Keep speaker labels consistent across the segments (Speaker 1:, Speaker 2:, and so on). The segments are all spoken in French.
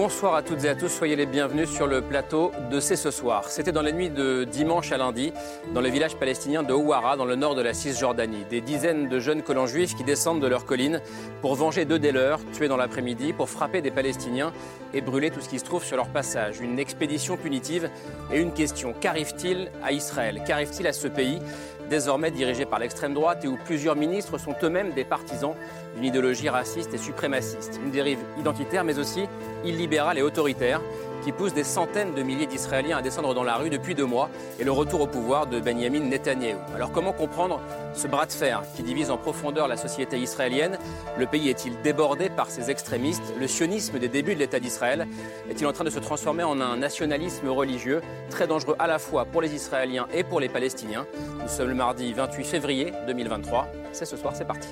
Speaker 1: Bonsoir à toutes et à tous, soyez les bienvenus sur le plateau de C'est ce soir. C'était dans la nuit de dimanche à lundi, dans le village palestinien de Ouara, dans le nord de la Cisjordanie. Des dizaines de jeunes colons juifs qui descendent de leur colline pour venger deux des leurs, tués dans l'après-midi, pour frapper des Palestiniens et brûler tout ce qui se trouve sur leur passage. Une expédition punitive et une question. Qu'arrive-t-il à Israël? Qu'arrive-t-il à ce pays? Désormais dirigé par l'extrême droite et où plusieurs ministres sont eux-mêmes des partisans d'une idéologie raciste et suprémaciste. Une dérive identitaire mais aussi illibérale et autoritaire qui pousse des centaines de milliers d'Israéliens à descendre dans la rue depuis deux mois et le retour au pouvoir de Benjamin Netanyahou. Alors comment comprendre ce bras de fer qui divise en profondeur la société israélienne? Le pays est-il débordé par ces extrémistes? Le sionisme des débuts de l'État d'Israël est-il en train de se transformer en un nationalisme religieux très dangereux à la fois pour les Israéliens et pour les Palestiniens? Nous sommes le mardi 28 février 2023. C'est ce soir, c'est parti.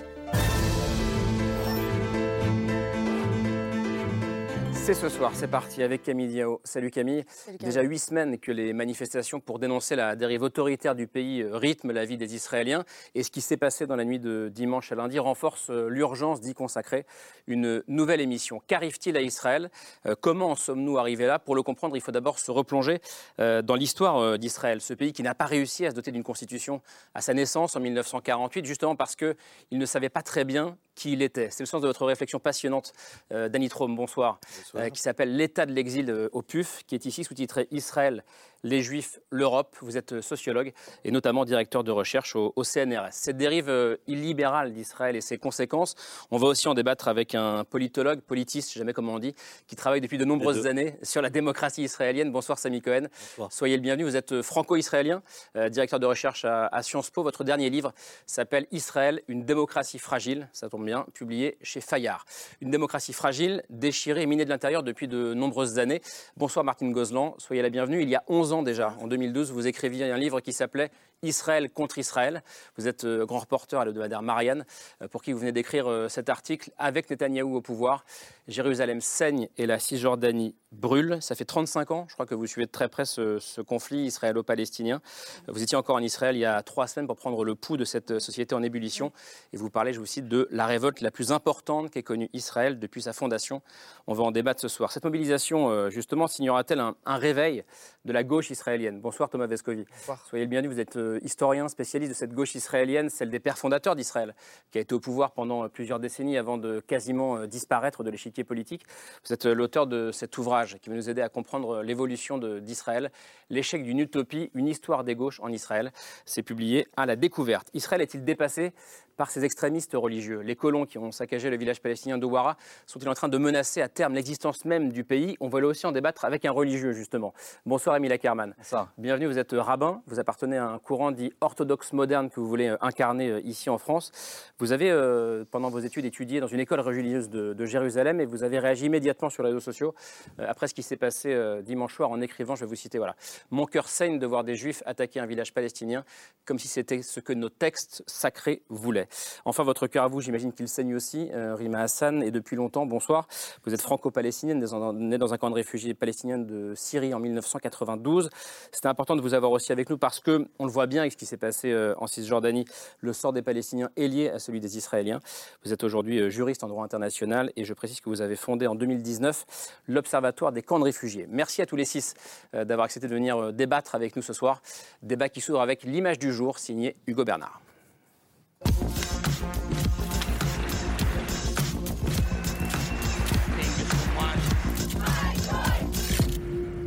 Speaker 1: C'est ce soir, c'est parti avec Camille Diao. Salut Camille. Déjà huit semaines que les manifestations pour dénoncer la dérive autoritaire du pays euh, rythment la vie des Israéliens. Et ce qui s'est passé dans la nuit de dimanche à lundi renforce euh, l'urgence d'y consacrer une nouvelle émission. Qu'arrive-t-il à Israël? Euh, Comment en sommes-nous arrivés là? Pour le comprendre, il faut d'abord se replonger dans l'histoire d'Israël, ce pays qui n'a pas réussi à se doter d'une constitution à sa naissance en 1948, justement parce qu'il ne savait pas très bien qui il était. C'est le sens de votre réflexion passionnante, Danny Trome, bonsoir, bonsoir. Euh, qui s'appelle L'état de l'exil euh, au PUF, qui est ici sous-titré Israël, les Juifs, l'Europe. Vous êtes sociologue et notamment directeur de recherche au, CNRS. Cette dérive euh, illibérale d'Israël et ses conséquences, on va aussi en débattre avec un politologue, politiste, je sais jamais comment on dit, qui travaille depuis de nombreuses années sur la démocratie israélienne. Bonsoir Sami Cohen. Soyez le bienvenu. Vous êtes franco-israélien, directeur de recherche à, à Sciences Po. Votre dernier livre s'appelle Israël, une démocratie fragile. Ça tombe bien, publié chez Fayard. Une démocratie fragile, déchirée et minée de l'intérieur depuis de nombreuses années. Bonsoir Martine Gozlan, soyez la bienvenue. Il y a 11 ans déjà, en 2012, vous écriviez un livre qui s'appelait Israël contre Israël. Vous êtes euh, grand reporter à l'hebdomadaire Marianne, euh, pour qui vous venez d'écrire euh, cet article. Avec Netanyahou au pouvoir, Jérusalem saigne et la Cisjordanie brûle. Ça fait 35 ans, je crois que vous suivez de très près ce, conflit israélo-palestinien. Vous étiez encore en Israël il y a trois semaines pour prendre le pouls de cette société en ébullition. Et vous parlez, je vous cite, de la révolte la plus importante qu'ait connue Israël depuis sa fondation. On va en débattre ce soir. Cette mobilisation, justement, signera-t-elle un, réveil de la gauche israélienne? Bonsoir Thomas Vescovi. Bonsoir. Soyez le bienvenu, vous êtes historien spécialiste de cette gauche israélienne, celle des pères fondateurs d'Israël, qui a été au pouvoir pendant plusieurs décennies avant de quasiment euh, disparaître de l'échiquier politique. Vous êtes euh, l'auteur de cet ouvrage qui va nous aider à comprendre l'évolution d'Israël, l'échec d'une utopie, une histoire des gauches en Israël. C'est publié à la découverte. Israël est-il dépassé? Par ces extrémistes religieux. Les colons qui ont saccagé le village palestinien d'Ouara sont-ils en train de menacer à terme l'existence même du pays? On va là aussi en débattre avec un religieux, justement. Bonsoir, Émile Ackerman. Bienvenue, vous êtes rabbin, vous appartenez à un courant dit orthodoxe moderne que vous voulez euh, incarner euh, ici en France. Vous avez, euh, pendant vos études, étudié dans une école religieuse de, Jérusalem et vous avez réagi immédiatement sur les réseaux sociaux après ce qui s'est passé dimanche soir en écrivant, je vais vous citer, voilà, Mon cœur saigne de voir des juifs attaquer un village palestinien comme si c'était ce que nos textes sacrés voulaient. Enfin, votre cœur à vous, j'imagine qu'il saigne aussi. Euh, Rima Hassan, et depuis longtemps, bonsoir. Vous êtes franco-palestinienne, née dans un camp de réfugiés palestiniens de Syrie en 1992. C'était important de vous avoir aussi avec nous parce que, on le voit bien avec ce qui s'est passé euh, en Cisjordanie, le sort des Palestiniens est lié à celui des Israéliens. Vous êtes aujourd'hui euh, juriste en droit international et je précise que vous avez fondé en 2019 l'Observatoire des camps de réfugiés. Merci à tous les six d'avoir accepté de venir débattre avec nous ce soir. Débat qui s'ouvre avec l'image du jour, signé Hugo Bernard.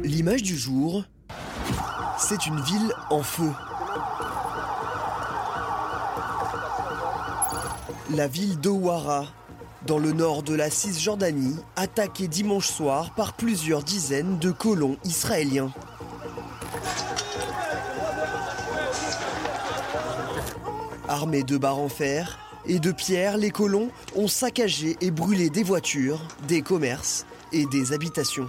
Speaker 2: L'image du jour, c'est une ville en feu. La ville d'Owara, dans le nord de la Cisjordanie, attaquée dimanche soir par plusieurs dizaines de colons israéliens. Armés de barres en fer et de pierres, les colons ont saccagé et brûlé des voitures, des commerces et des habitations.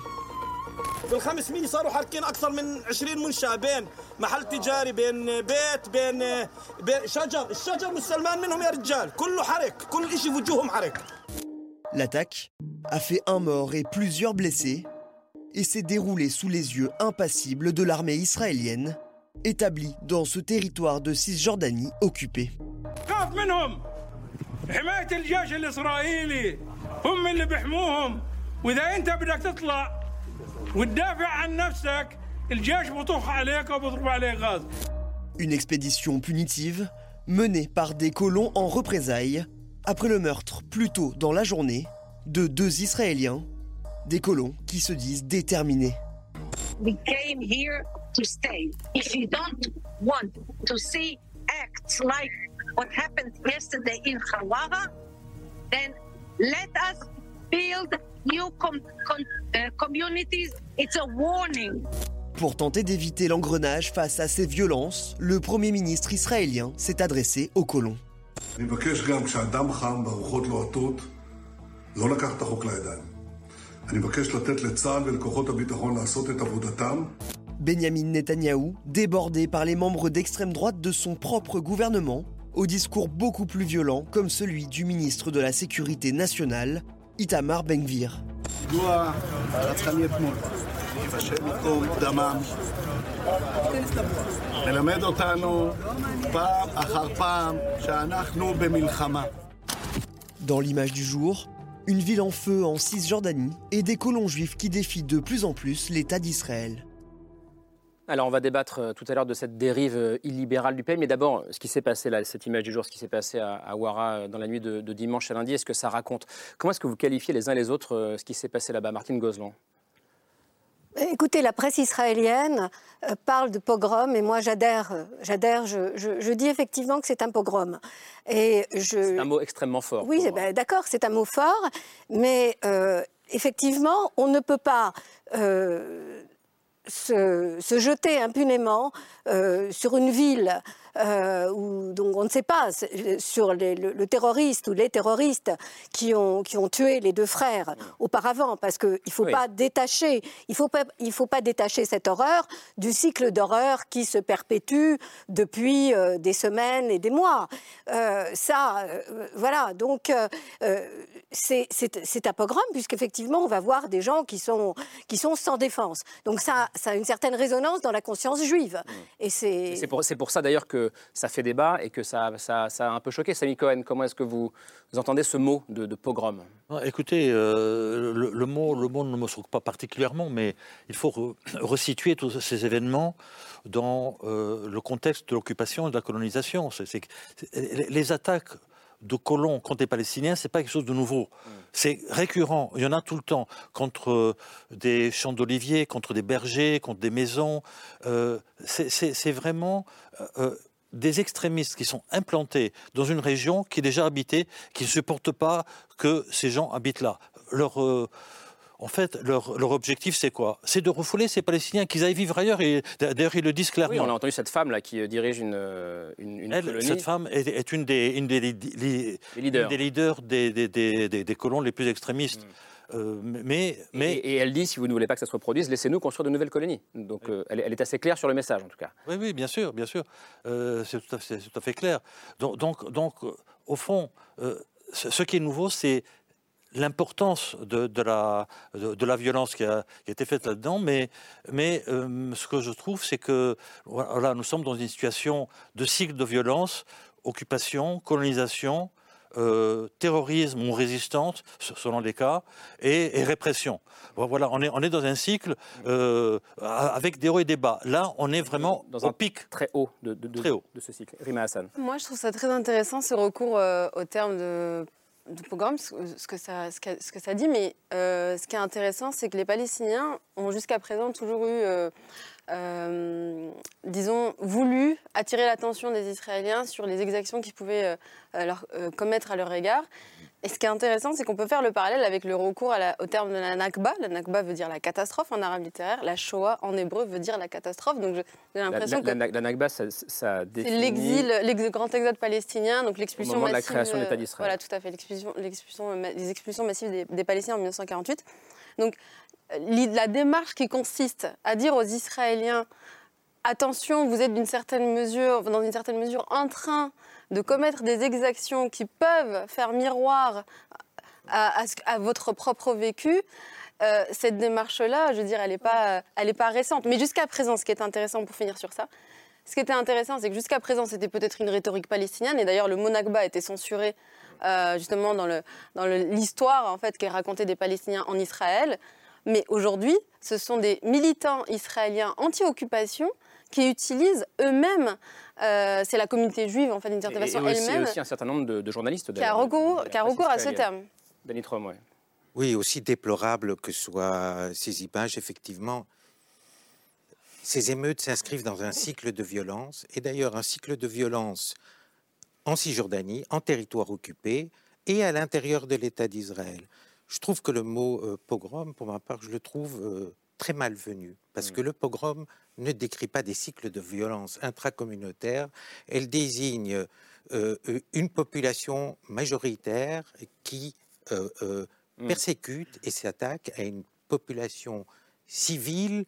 Speaker 3: في الخمس ميل صاروا حارقين اكثر من 20 منشاه بين محل تجاري بين بيت بين بين شجر الشجر والسلمان منهم يا رجال كله حرق كل شيء وجوههم حرق
Speaker 2: L'attaque a fait un mort et plusieurs blessés et s'est déroulée sous les yeux impassibles de l'armée israélienne Établi dans ce territoire de Cisjordanie
Speaker 4: occupée.
Speaker 2: Une expédition punitive menée par des colons en représailles après le meurtre plus tôt dans la journée de deux Israéliens, des colons qui se disent déterminés
Speaker 5: We came here to stay. If you don't want to see acts like what happened yesterday in Hawara, then let us build new com- com- uh, communities. It's a warning.
Speaker 2: Pour tenter d'éviter l'engrenage face à ces violences, le Premier ministre israélien s'est adressé aux colons.
Speaker 6: אני מבקש גם כשהדם חם והרוחות לוהטות, לא לקחת את החוק לידיים.
Speaker 2: Benjamin Netanyahou, débordé par les membres d'extrême droite de son propre gouvernement, au discours beaucoup plus violent comme celui du ministre de la Sécurité nationale, Itamar
Speaker 7: Benvir.
Speaker 2: Dans l'image du jour, une ville en feu en Cisjordanie et des colons juifs qui défient de plus en plus l'État d'Israël.
Speaker 1: Alors, on va débattre euh, tout à l'heure de cette dérive euh, illibérale du pays. Mais d'abord, ce qui s'est passé là, cette image du jour, ce qui s'est passé à, à Ouara euh, dans la nuit de, dimanche à lundi, est-ce que ça raconte Comment est-ce que vous qualifiez les uns les autres euh, ce qui s'est passé là-bas? Martine Gozlan
Speaker 8: Écoutez, la presse israélienne euh, parle de pogrom et moi j'adhère, euh, j'adhère, je, je- je dis effectivement que c'est un pogrom. Et je,
Speaker 1: C'est un mot extrêmement fort.
Speaker 8: oui, ben, d'accord, c'est un mot fort, mais euh, effectivement, on ne peut pas euh, se, se jeter impunément euh, sur une ville euh, donc on ne sait pas c'est- sur les- le, le terroriste ou les terroristes qui ont, qui ont tué les deux frères auparavant, parce qu'il ne faut
Speaker 1: Oui.
Speaker 8: pas détacher, il faut pas, il faut pas détacher cette horreur du cycle d'horreur qui se perpétue depuis euh, des semaines et des mois. Euh, ça, euh, voilà, donc euh, euh, c'est un pogrom, puisqu'effectivement, on va voir des gens qui sont, qui sont sans défense. Donc ça, ça a une certaine résonance dans la conscience juive. Et
Speaker 1: Et
Speaker 8: c'est...
Speaker 1: C'est pour, c'est pour ça d'ailleurs que ça fait débat et que ça, ça, a un peu choqué. Samy Cohen, comment est-ce que vous, entendez ce mot de, pogrom?
Speaker 9: Ah, Écoutez, euh, le, mot, le mot ne me choque pas particulièrement, mais il faut re- resituer tous ces événements dans euh, le contexte de l'occupation et de la colonisation. Les- attaques de colons contre les Palestiniens, c'est pas quelque chose de nouveau. C'est récurrent. Il y en a tout le temps contre euh, des champs d'oliviers, contre des bergers, contre des maisons. C'est- vraiment des extrémistes qui sont implantés dans une région qui est déjà habitée, qui ne supporte pas que ces gens habitent là. Leur, euh, en fait, leur, leur objectif, c'est quoi? C'est de refouler ces Palestiniens, qu'ils aillent vivre ailleurs. Et d'ailleurs, ils le disent clairement.
Speaker 1: Oui, on a entendu cette femme là qui euh, dirige une, euh, une, une
Speaker 9: Elle,
Speaker 1: colonie.
Speaker 9: cette femme est, est une des, une des, li- li-
Speaker 1: Les leaders.
Speaker 9: une des leaders des, des, des- des- des colons les plus extrémistes.
Speaker 1: Mm.
Speaker 9: Euh, mais, mais
Speaker 1: Et, et elle dit, si vous ne voulez pas que ça se reproduise, laissez-nous construire de nouvelles colonies. Donc euh, elle, est- elle est assez claire sur le message, en tout cas.
Speaker 9: Oui, oui, bien sûr, bien sûr. Euh, c'est tout, à fait- c'est tout à fait clair. Donc, donc, donc, au fond, ce, ce qui est nouveau, c'est l'importance de, de la, de, de la violence qui a, qui a été faite là-dedans. Mais, mais ce que je trouve, c'est que voilà, nous sommes dans une situation de cycle de violence, occupation, colonisation, euh, terrorisme ou résistance, se- selon les cas, et, et répression. Voilà, on est, on est dans un cycle euh, avec des hauts et des bas. Là, on est vraiment
Speaker 1: Dans
Speaker 9: au
Speaker 1: un
Speaker 9: pic.
Speaker 1: Très haut de, de- de-
Speaker 9: Très haut.
Speaker 1: de ce cycle. Rima Hassan.
Speaker 10: Moi, je trouve ça très intéressant ce recours euh, au terme de, de pogrom, ce, ce que ça, ce, qu'a- ce que ça dit. Mais euh, ce qui est intéressant, c'est que les Palestiniens ont jusqu'à présent toujours eu, euh, euh, disons, voulu attirer l'attention des Israéliens sur les exactions qu'ils pouvaient euh, euh, leur, euh, commettre à leur égard. Et ce qui est intéressant, c'est qu'on peut faire le parallèle avec le recours à la- au terme de la Nakba. La Nakba veut dire la catastrophe en arabe littéraire. La Shoah en hébreu veut dire la catastrophe. Donc j'ai l'impression que
Speaker 1: la- la Nakba, ça, ça
Speaker 10: c'est
Speaker 1: définit...
Speaker 10: l'exil, l'ex- grand exode palestinien, donc l'expulsion
Speaker 1: moment de la
Speaker 10: massive,
Speaker 1: création de l'État d'Israël.
Speaker 10: Voilà, tout à fait, l'expulsion, les expulsions massives des, des Palestiniens en 1948. Donc, la démarche qui consiste à dire aux Israéliens attention, vous êtes d'une certaine mesure, dans une certaine mesure en train de commettre des exactions qui peuvent faire miroir à, votre propre vécu, euh, cette démarche-là, je veux dire, elle n'est pas, récente. Mais jusqu'à présent, ce qui est intéressant pour finir sur ça, ce qui était intéressant, c'est que jusqu'à présent, c'était peut-être une rhétorique palestinienne, et d'ailleurs, le mot a été censuré euh, justement dans l'histoire en fait, qui est racontée des Palestiniens en Israël. Mais aujourd'hui, ce sont des militants israéliens anti-occupation qui utilisent eux-mêmes, euh, c'est la communauté juive en fait d'une certaine façon elle-même.
Speaker 1: aussi un certain nombre de, journalistes
Speaker 10: qui a recours, qui a recours à ce terme.
Speaker 1: Denis Trom,
Speaker 11: ouais. Oui, aussi déplorable que soient ces images, effectivement. Ces émeutes s'inscrivent dans un cycle de violence, et d'ailleurs un cycle de violence en Cisjordanie, en territoire occupé, et à l'intérieur de l'État d'Israël. Je trouve que le mot euh, pogrom, pour ma part, je le trouve euh, très malvenu, parce mm. que le pogrom ne décrit pas des cycles de violence intracommunautaire, elle désigne euh, une population majoritaire qui mm. persécute et s'attaque à une population civile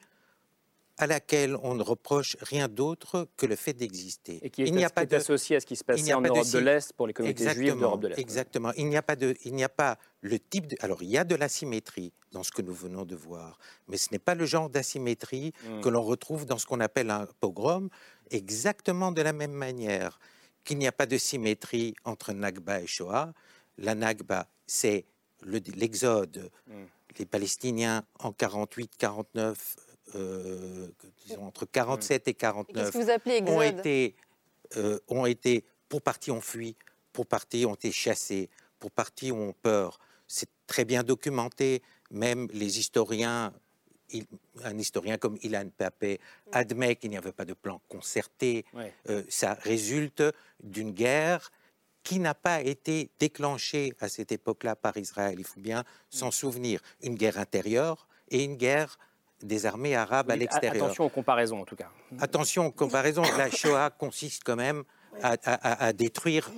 Speaker 11: à laquelle on ne reproche rien d'autre que le fait d'exister.
Speaker 1: Et qui est, il n'y a pas associé à ce qui se passait en Europe de, l'Est pour les communautés juives d'Europe de l'Est.
Speaker 11: Exactement. Il n'y a pas de, il n'y a pas le type de, alors il y a de l'asymétrie dans ce que nous venons de voir, mais ce n'est pas le genre d'asymétrie hmm. que l'on retrouve dans ce qu'on appelle un pogrom, exactement de la même manière qu'il n'y a pas de symétrie entre Nakba et Shoah. La Nakba, c'est l'exode. Hmm. Les Palestiniens en 48-49 euh, disons, entre 47 et 49 ont été, euh, ont été, pour partie ont fui, pour partie ont été chassés, pour partie ont peur. C'est très bien documenté, même les historiens un historien comme Ilan Pape admet qu'il n'y avait pas de plan concerté. Euh, ça résulte d'une guerre qui n'a pas été déclenchée à cette époque-là par Israël. Il faut bien s'en souvenir. Une guerre intérieure et une guerre des armées arabes à l'extérieur.
Speaker 1: Attention aux comparaisons, en tout cas.
Speaker 11: Attention aux comparaisons. La Shoah consiste quand même à, détruire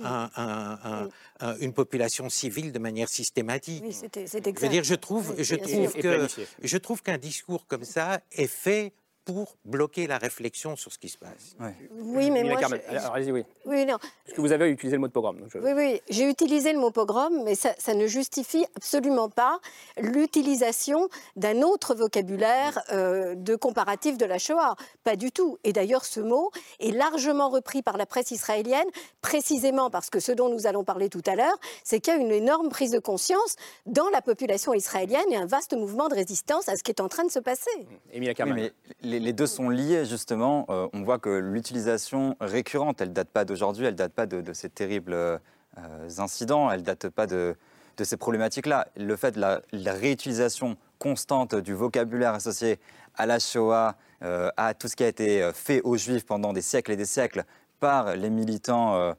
Speaker 11: une population civile de manière systématique.
Speaker 8: Oui, c'est exact.
Speaker 11: Je veux dire, je trouve, je trouve que je trouve qu'un discours comme ça est fait pour bloquer la réflexion sur ce qui se passe.
Speaker 8: Oui, mais moi...
Speaker 1: allez-y, oui.
Speaker 8: Oui, non.
Speaker 1: Parce que vous avez utilisé le mot pogrom.
Speaker 8: Oui, oui, j'ai utilisé le mot pogrom, mais ça, ne justifie absolument pas l'utilisation d'un autre vocabulaire euh, de comparatif de la Shoah. Pas du tout. Et d'ailleurs, ce mot est largement repris par la presse israélienne, précisément parce que ce dont nous allons parler tout à l'heure, c'est qu'il y a une énorme prise de conscience dans la population israélienne et un vaste mouvement de résistance à ce qui est en train de se passer.
Speaker 1: Émile
Speaker 12: les, deux sont liés, justement. Euh, on voit que l'utilisation récurrente, elle date pas d'aujourd'hui, elle date pas de, ces terribles euh, incidents, elle ne date pas de, ces problématiques-là. Le fait de la, réutilisation constante du vocabulaire associé à la Shoah, euh, à tout ce qui a été fait aux Juifs pendant des siècles et des siècles par les militants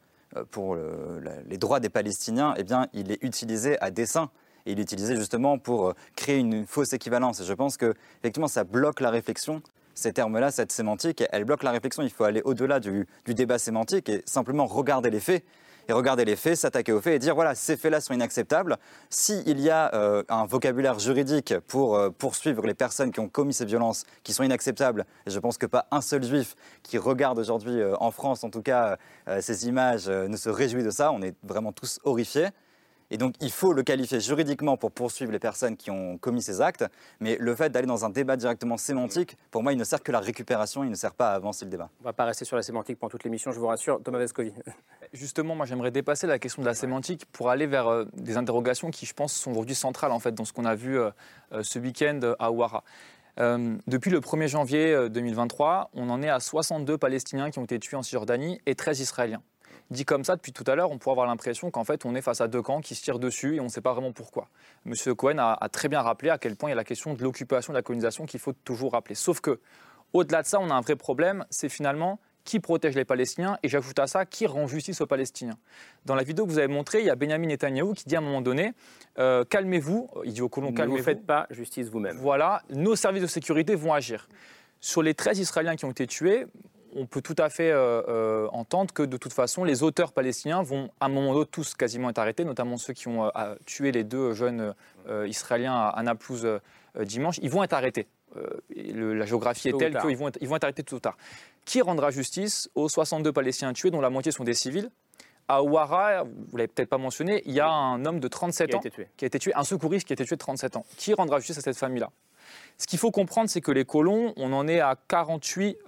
Speaker 12: pour les droits des Palestiniens, eh bien, il est utilisé à dessein et il est utilisé justement pour créer une fausse équivalence. Et je pense que effectivement ça bloque la réflexion ces termes-là, cette sémantique, elle bloque la réflexion. Il faut aller au-delà du, débat sémantique et simplement regarder les faits et regarder les faits, s'attaquer aux faits et dire voilà, ces faits-là sont inacceptables. S'il y a euh, un vocabulaire juridique pour euh, poursuivre les personnes qui ont commis ces violences qui sont inacceptables, et je pense que pas un seul juif qui regarde aujourd'hui euh, en France, en tout cas, ces images ne se réjouit de ça, on est vraiment tous horrifiés. Et donc, il faut le qualifier juridiquement pour poursuivre les personnes qui ont commis ces actes. Mais le fait d'aller dans un débat directement sémantique, pour moi, il ne sert que la récupération, il ne sert pas à avancer le débat.
Speaker 1: On ne va pas rester sur la sémantique pendant toute l'émission, je vous rassure. Thomas Vescovi.
Speaker 13: Justement, moi, j'aimerais dépasser la question de la sémantique pour aller vers euh, des interrogations qui, je pense, sont aujourd'hui centrales en fait, dans ce qu'on a vu euh, euh, ce week-end à Ouara. depuis le 1er janvier 2023, on en est à 62 Palestiniens qui ont été tués en Cisjordanie et 13 Israéliens dit comme ça depuis tout à l'heure, on pourrait avoir l'impression qu'en fait on est face à deux camps qui se tirent dessus et on ne sait pas vraiment pourquoi. Monsieur Cohen a, très bien rappelé à quel point il y a la question de l'occupation, de la colonisation qu'il faut toujours rappeler. Sauf que, au-delà de ça, on a un vrai problème, c'est finalement qui protège les Palestiniens et j'ajoute à ça qui rend justice aux Palestiniens. Dans la vidéo que vous avez montrée, il y a Benjamin Netanyahu qui dit à un moment donné euh, calmez-vous, il dit au colon calmez-vous.
Speaker 1: Ne faites pas justice vous-même.
Speaker 13: Voilà, nos services de sécurité vont agir. Sur les 13 Israéliens qui ont été tués, on peut tout à fait euh, euh, entendre que de toute façon, les auteurs palestiniens vont à un moment donné tous quasiment être arrêtés, notamment ceux qui ont euh, tué les deux jeunes Israéliens à, Naplouse dimanche, ils vont être arrêtés. la géographie est telle qu'ils vont, ils vont être arrêtés tout tard. Qui rendra justice aux 62 Palestiniens tués, dont la moitié sont des civils? À Ouara, vous l'avez peut-être pas mentionné, il y a un homme de 37 ans qui a été tué, un secouriste qui a été tué de 37 ans. Qui rendra justice à cette famille-là? Ce qu'il faut comprendre, c'est que les colons, on en est à 48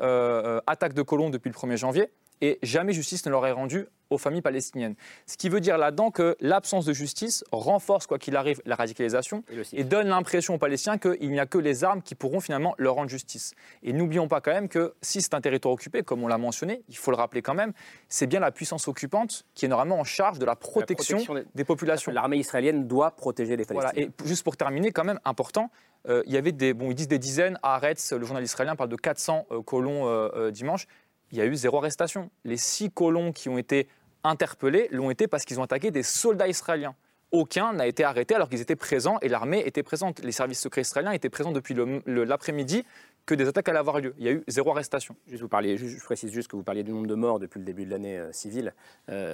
Speaker 13: attaques de colons depuis le 1er janvier et jamais justice ne leur est rendue aux familles palestiniennes. Ce qui veut dire là-dedans que l'absence de justice renforce, quoi qu'il arrive, la radicalisation et, donne l'impression aux Palestiniens qu'il n'y a que les armes qui pourront finalement leur rendre justice. Et n'oublions pas quand même que si c'est un territoire occupé, comme on l'a mentionné, il faut le rappeler quand même, c'est bien la puissance occupante qui est normalement en charge de la protection, des... populations.
Speaker 1: L'armée israélienne doit protéger les Palestiniens.
Speaker 13: Voilà. Et juste pour terminer, quand même important, euh, il y avait des, bon, ils disent des dizaines, Haaretz, le journal israélien parle de 400 euh, colons euh, dimanche il y a eu zéro arrestation. Les six colons qui ont été interpellés l'ont été parce qu'ils ont attaqué des soldats israéliens. Aucun n'a été arrêté alors qu'ils étaient présents et l'armée était présente. Les services secrets israéliens étaient présents depuis l'après-midi que des attaques allaient avoir lieu. Il y a eu zéro arrestation.
Speaker 1: Juste vous parliez, je précise juste que vous parliez du nombre de morts depuis le début de l'année civile.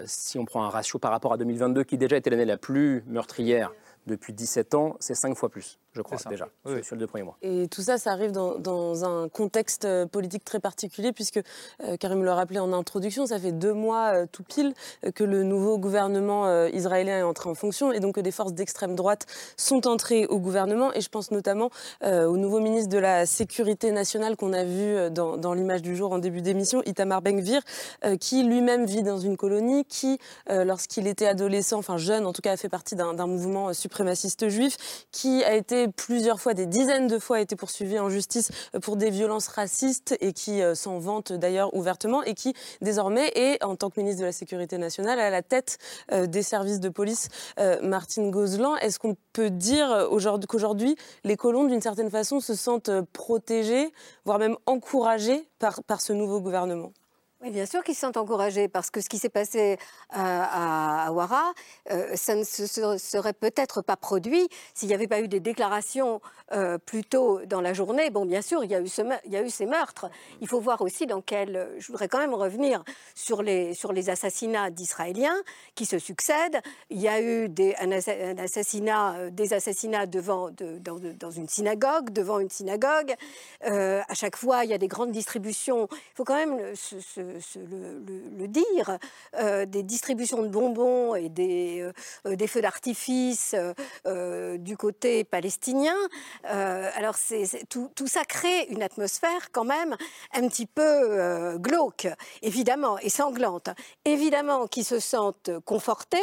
Speaker 1: Si on prend un ratio par rapport à 2022, qui déjà était l'année la plus meurtrière depuis 17 ans, c'est 5 fois plus je crois, déjà, sur les deux premiers mois.
Speaker 14: Et tout ça, ça arrive dans, un contexte euh, politique très particulier, puisque, euh, Karim le rappelait en introduction, ça fait deux mois euh, tout pile que le nouveau gouvernement israélien est entré en fonction, et donc que des forces d'extrême droite sont entrées au gouvernement. Et je pense notamment au nouveau ministre de la Sécurité nationale qu'on a vu dans, l'image du jour en début d'émission, Itamar Ben-Gvir, qui lui-même vit dans une colonie, qui, lorsqu'il était adolescent, enfin jeune en tout cas, a fait partie d'un mouvement suprémaciste juif, qui a été plusieurs fois, des dizaines de fois, été poursuivi en justice pour des violences racistes et qui euh, s'en vante d'ailleurs ouvertement et qui désormais est, en tant que ministre de la Sécurité nationale, à la tête euh, des services de police. Euh, Martine Gozlan, est-ce qu'on peut dire qu'aujourd'hui, les colons, d'une certaine façon, se sentent protégés, voire même encouragés par ce nouveau gouvernement?
Speaker 8: Oui, bien sûr qu'ils se sentent encouragés parce que ce qui s'est passé à, Ouara, ça ne se serait peut-être pas produit s'il n'y avait pas eu des déclarations euh, plus tôt dans la journée. Bon, bien sûr, il y, a eu ces meurtres. Il faut voir aussi dans quel. Je voudrais quand même revenir sur les, sur les assassinats d'Israéliens qui se succèdent. Il y a eu des, un, assassinat, euh, des assassinats devant, dans, une synagogue, devant une synagogue. Euh, à chaque fois, il y a des grandes distributions. Il faut quand même le, dire des distributions de bonbons et des, des feux d'artifice du côté palestinien. Euh, alors tout, ça crée une atmosphère quand même un petit peu euh, glauque, évidemment, et sanglante. Évidemment qu'ils se sentent confortés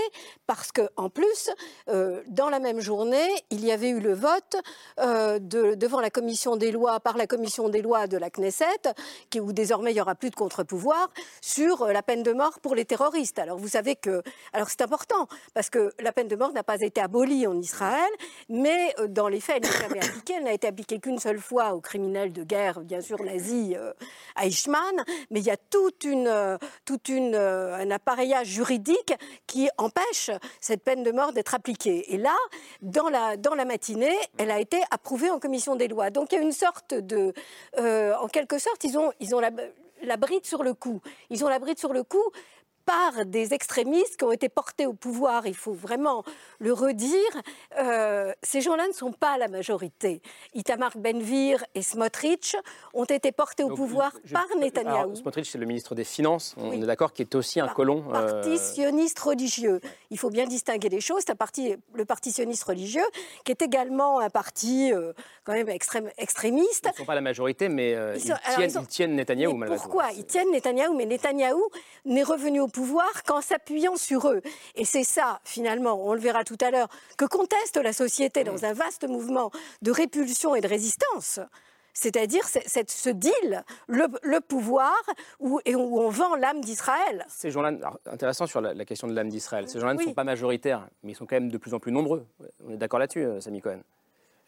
Speaker 8: parce que en plus, euh, dans la même journée, il y avait eu le vote devant la commission des lois, par la commission des lois de la Knesset, qui, où désormais il n'y aura plus de contre-pouvoir, sur la peine de mort pour les terroristes. Alors vous savez que... Alors c'est important, parce que la peine de mort n'a pas été abolie en Israël, mais dans les faits, elle n'est jamais elle n'a été appliquée qu'une seule fois aux criminels de guerre, bien sûr nazis, euh, Eichmann, mais il y a toute une, euh, toute une, euh, un appareillage juridique qui empêche cette peine de mort d'être appliquée. Et là, dans la, dans la matinée, elle a été approuvée en commission des lois. Donc il y a une sorte de... en quelque sorte, ils ont, ils ont la, la bride sur le cou. Ils ont la bride sur le cou par des extrémistes qui ont été portés au pouvoir, il faut vraiment le redire, euh, ces gens-là ne sont pas la majorité. Itamar Benvir et Smotrich ont été portés au pouvoir par Netanyahou.
Speaker 1: Smotrich, c'est le ministre des Finances, on est d'accord, qui est aussi un colon.
Speaker 8: Euh, parti sioniste religieux. Il faut bien distinguer les choses. C'est parti, le parti sioniste religieux, qui est également un parti euh, quand même extrême, extrémiste.
Speaker 1: Ils ne sont pas la majorité, mais ils, tiennent, ils, tiennent, Netanyahou,
Speaker 8: Pourquoi? Ils tiennent Netanyahou, mais Netanyahou n'est revenu au pouvoir qu'en s'appuyant sur eux. Et c'est ça, finalement, on le verra tout à l'heure, que conteste la société dans un vaste mouvement de répulsion et de résistance. C'est-à-dire ce deal, le, pouvoir, où, et où on vend l'âme d'Israël.
Speaker 1: Ces gens-là, intéressant sur la, question de l'âme d'Israël, ces gens-là ne sont pas majoritaires, mais ils sont quand même de plus en plus nombreux. On est d'accord là-dessus, euh, Sami Cohen?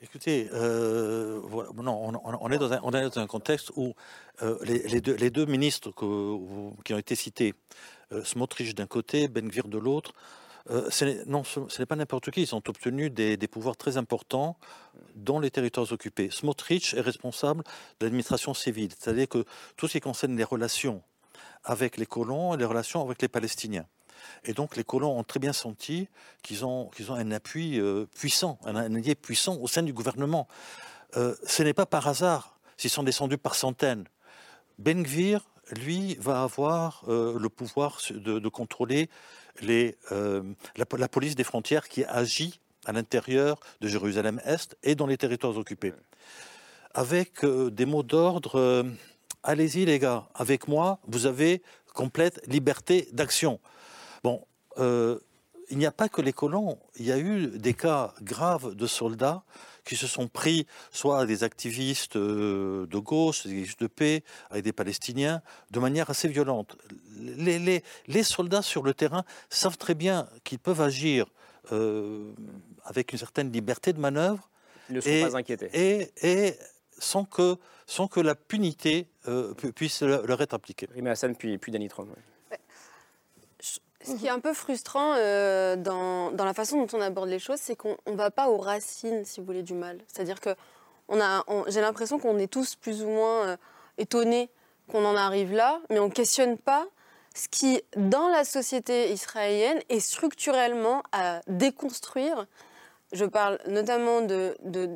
Speaker 9: Écoutez, euh, on, est dans un, contexte où euh, les, deux, ministres qui ont été cités, Smotrich d'un côté, Ben-Gvir de l'autre, euh, non, ce, n'est pas n'importe qui. Ils ont obtenu des, pouvoirs très importants dans les territoires occupés. Smotrich est responsable de l'administration civile, c'est-à-dire que tout ce qui concerne les relations avec les colons et les relations avec les Palestiniens. Et donc les colons ont très bien senti qu'ils ont, ont un appui euh, puissant, un allié puissant au sein du gouvernement. euh, ce n'est pas par hasard s'ils sont descendus par centaines. Ben Gvir, lui, va avoir euh, le pouvoir de, contrôler les, euh, la, police des frontières qui agit à l'intérieur de Jérusalem-Est et dans les territoires occupés. Avec des mots d'ordre, allez-y les gars, avec moi, vous avez complète liberté d'action. Bon, il n'y a pas que les colons, il y a eu des cas graves de soldats qui se sont pris soit à des activistes euh, de gauche, des activistes de paix, avec des Palestiniens, de manière assez violente. Les, les, soldats sur le terrain savent très bien qu'ils peuvent agir euh, avec une certaine liberté de manœuvre.
Speaker 1: Ils ne sont pas inquiétés.
Speaker 9: Et, et sans, que, sans que la punité euh, puisse leur être appliquée.
Speaker 1: Rima Hassan, puis, puis Danny Trom.
Speaker 10: Ce qui est un peu frustrant euh, dans, dans, la façon dont on aborde les choses, c'est qu'on ne va pas aux racines, si vous voulez, du mal. C'est-à-dire que on a, j'ai l'impression qu'on est tous plus ou moins euh, étonnés qu'on en arrive là, mais on ne questionne pas ce qui, dans la société israélienne, est structurellement à déconstruire. Je parle notamment de, de,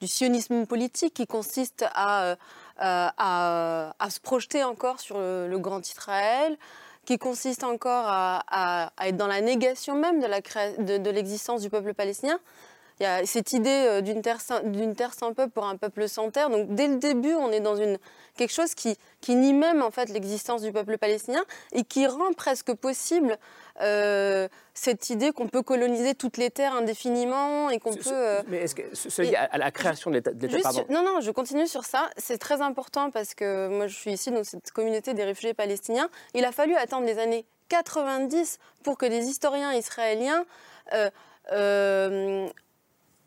Speaker 10: du sionisme politique qui consiste à, euh, à, à, se projeter encore sur le, le Grand Israël, qui consiste encore à, être dans la négation même de l'existence du peuple palestinien. Il y a cette idée euh, d'une terre, terre, sans peuple pour un peuple sans terre. Donc dès le début, on est dans une, quelque chose qui, qui nie même en fait l'existence du peuple palestinien et qui rend presque possible euh, cette idée qu'on peut coloniser toutes les terres indéfiniment et qu'on peut. Euh,
Speaker 1: mais est-ce que ce lié à la création de l'État
Speaker 10: Non, non, je continue sur ça. C'est très important parce que moi, je suis ici dans cette communauté des réfugiés palestiniens. Il a fallu attendre les années 90 pour que des historiens israéliens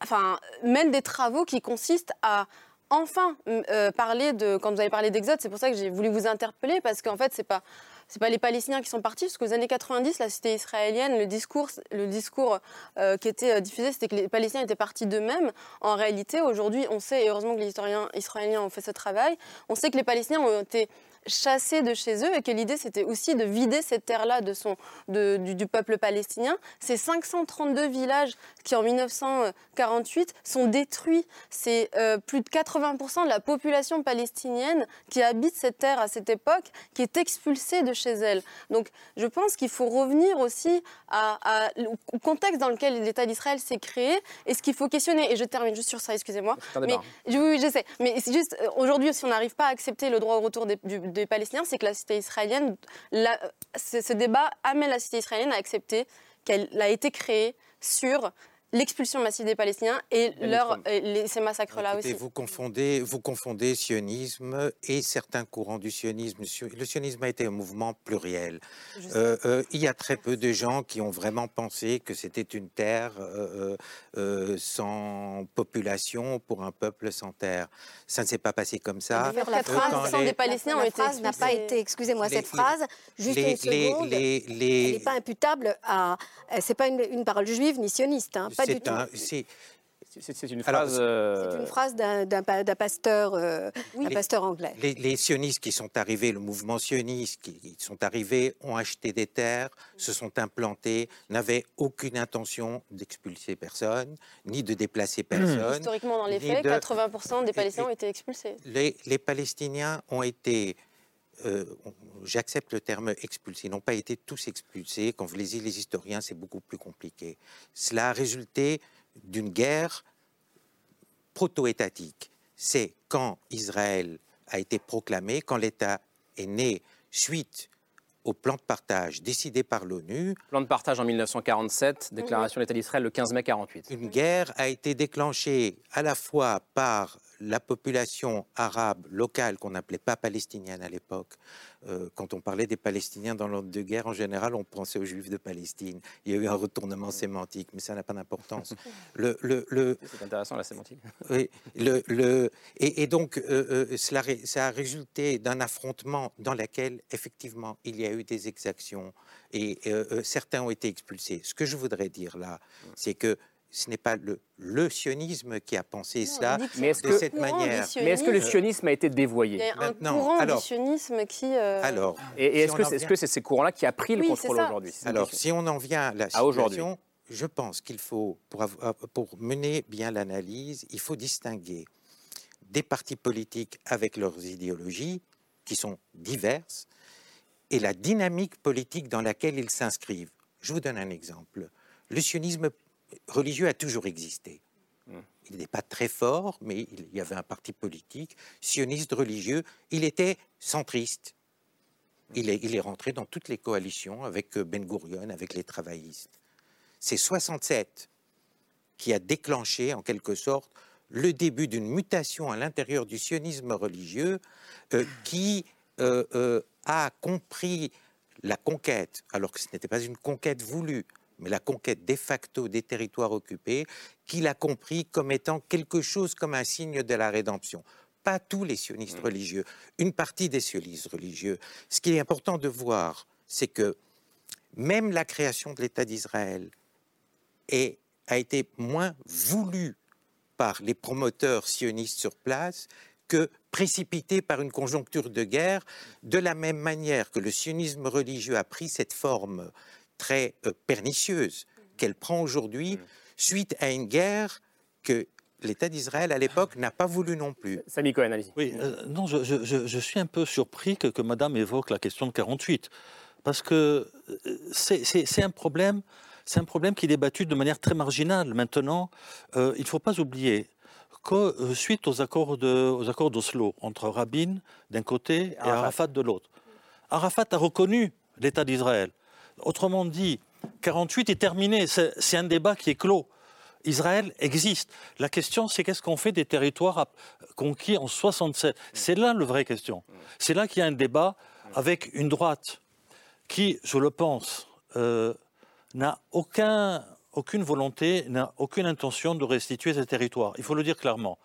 Speaker 10: enfin, mène des travaux qui consistent à enfin euh, parler de. Quand vous avez parlé d'Exode, c'est pour ça que j'ai voulu vous interpeller, parce qu'en fait, c'est pas. C'est pas les Palestiniens qui sont partis, parce qu'aux années 90, la cité israélienne, le discours, le discours euh, qui était euh, diffusé, c'était que les Palestiniens étaient partis d'eux-mêmes. En réalité, aujourd'hui, on sait, et heureusement que les historiens israéliens ont fait ce travail, on sait que les Palestiniens ont été chassés de chez eux et que l'idée c'était aussi de vider cette terre-là de son, de, du, peuple palestinien. Ces 532 villages qui en 1948 sont détruits. C'est euh, plus de 80% de la population palestinienne qui habite cette terre à cette époque qui est expulsée de chez elle. Donc je pense qu'il faut revenir aussi à, au contexte dans lequel l'État d'Israël s'est créé et ce qu'il faut questionner. Et je termine juste sur ça, excusez-moi. Mais oui, j'essaie. Mais c'est juste euh, aujourd'hui, si on n'arrive pas à accepter le droit au retour des, du, des Palestiniens, c'est que la cité israélienne, ce débat amène la cité israélienne à accepter qu'elle a été créée sur l'expulsion massive des Palestiniens et, leur, ces massacres-là aussi.
Speaker 11: Vous confondez, vous confondez sionisme et certains courants du sionisme. Le sionisme a été un mouvement pluriel. Euh, euh, il y a très peu de gens qui ont vraiment pensé que c'était une terre euh, sans population pour un peuple sans terre. Ça ne s'est pas passé comme ça.
Speaker 8: La phrase des Palestiniens n'a pas été, excusez-moi, cette phrase, juste une seconde, elle n'est pas imputable à, c'est pas une, parole juive ni sioniste, hein,
Speaker 1: c'est une phrase.
Speaker 8: C'est une phrase d'un pasteur, euh, pasteur anglais.
Speaker 11: Les, sionistes qui sont arrivés, le mouvement sioniste qui sont arrivés, ont acheté des terres, se sont implantés, n'avaient aucune intention d'expulser personne, ni de déplacer personne.
Speaker 10: Historiquement, dans les faits, 80% des Palestiniens ont été expulsés.
Speaker 11: Les, les Palestiniens ont été euh, j'accepte le terme expulsé, n'ont pas été tous expulsés. Quand vous lisez les historiens, c'est beaucoup plus compliqué. Cela a résulté d'une guerre proto-étatique. C'est quand Israël a été proclamé, quand l'État est né suite au plan de partage décidé par l'ONU.
Speaker 1: Plan de partage en 1947, déclaration de l'État d'Israël le 15 mai 48.
Speaker 11: Une guerre a été déclenchée à la fois par la population arabe locale, qu'on n'appelait pas palestinienne à l'époque, euh, quand on parlait des Palestiniens dans l'ordre de guerre, en général, on pensait aux Juifs de Palestine. Il y a eu un retournement sémantique, mais ça n'a pas d'importance.
Speaker 1: Le, le, C'est intéressant la sémantique.
Speaker 11: Oui, le, et, donc, euh, euh, cela, ça a résulté d'un affrontement dans lequel, effectivement, il y a eu des exactions et certains ont été expulsés. Ce que je voudrais dire là, c'est que ce n'est pas le, le, sionisme qui a pensé cela
Speaker 1: mais de cette manière. Mais est-ce que le sionisme a été dévoyé Il
Speaker 10: y a un courant alors, du sionisme qui... Euh,
Speaker 1: alors, et, est-ce que c'est -ce ces courants-là qui a pris le contrôle aujourd'hui
Speaker 11: Alors, si on en vient à la situation, je pense qu'il faut, pour, pour mener bien l'analyse, il faut distinguer des partis politiques avec leurs idéologies, qui sont diverses, et la dynamique politique dans laquelle ils s'inscrivent. Je vous donne un exemple. Le sionisme religieux a toujours existé. Il n'est pas très fort, mais il y avait un parti politique, sioniste religieux. Il était centriste. Il est, il est rentré dans toutes les coalitions avec euh, Ben Gurion, avec les travaillistes. C'est 67 qui a déclenché, en quelque sorte, le début d'une mutation à l'intérieur du sionisme religieux euh, qui euh, euh, a compris la conquête, alors que ce n'était pas une conquête voulue, mais la conquête de facto des territoires occupés, qu'il a compris comme étant quelque chose comme un signe de la rédemption. Pas tous les sionistes religieux, une partie des sionistes religieux. Ce qui est important de voir, c'est que même la création de l'État d'Israël a été moins voulue par les promoteurs sionistes sur place que précipitée par une conjoncture de guerre, de la même manière que le sionisme religieux a pris cette forme très euh, pernicieuse qu'elle prend aujourd'hui suite à une guerre que l'État d'Israël à l'époque n'a pas voulu non plus.
Speaker 1: Samy Cohen, allez-y.
Speaker 9: Oui, euh, non, je, je- je- je suis un peu surpris que, que Madame évoque la question de 48, parce que euh, c'est un problème, c'est un problème qui est débattu de manière très marginale. Maintenant, euh, il ne faut pas oublier que euh, suite aux accords de- aux accords d'Oslo entre Rabin d'un côté et
Speaker 1: Arafat.
Speaker 9: Arafat de l'autre, Arafat a reconnu l'État d'Israël. Autrement dit, 48 est terminé. C'est un débat qui est clos. Israël existe. La question, c'est qu'est-ce qu'on fait des territoires conquis en 67 C'est là la vraie question. C'est là qu'il y a un débat avec une droite qui, je le pense, euh, n'a aucun, aucune volonté, n'a aucune intention de restituer ces territoires. Il faut le dire clairement.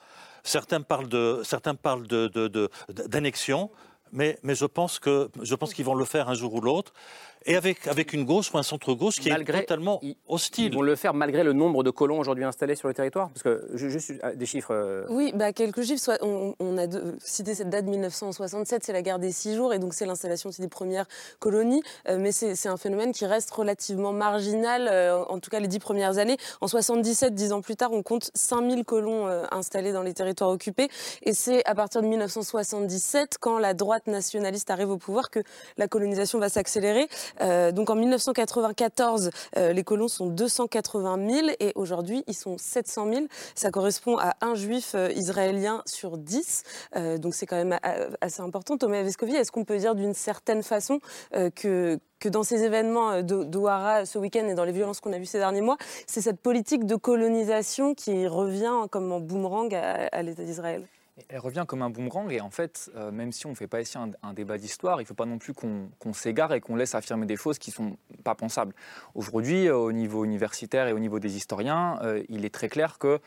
Speaker 9: Certains parlent d'annexion, mais, je pense qu'ils vont le faire un jour ou l'autre, et avec avec une gauche ou un centre gauche qui
Speaker 1: Malgré-
Speaker 9: est totalement hostile.
Speaker 1: Ils vont le faire malgré le nombre de colons aujourd'hui installés sur le territoire Parce que, ju- juste euh, des chiffres. euh,
Speaker 14: Oui, bah, quelques chiffres. Soit on, on a de- cité cette date 1967, c'est la guerre des six jours, et donc c'est l'installation aussi des premières colonies. Euh, mais c'est c'est un phénomène qui reste relativement marginal, euh, en tout cas les dix premières années. En 77, dix ans plus tard, on compte 5000 colons euh, installés dans les territoires occupés. Et c'est à partir de 1977, quand la droite nationaliste arrive au pouvoir, que la colonisation va s'accélérer. Euh, donc en 1994, euh, les colons sont 280 000 et aujourd'hui ils sont 700 000. Ça correspond à un juif euh, israélien sur 10. Euh, donc c'est quand même assez important. Thomas Vescovi, est-ce qu'on peut dire d'une certaine façon que dans ces événements d'Ouara ce week-end et dans les violences qu'on a vues ces derniers mois, c'est cette politique de colonisation qui revient comme en boomerang à l'État d'Israël?
Speaker 13: Elle revient comme un boomerang et en fait, euh, même si on ne fait pas ici un, débat d'histoire, il ne faut pas non plus qu'on s'égare et qu'on laisse affirmer des choses qui ne sont pas pensables. Aujourd'hui, euh, au niveau universitaire et au niveau des historiens, euh, il est très clair que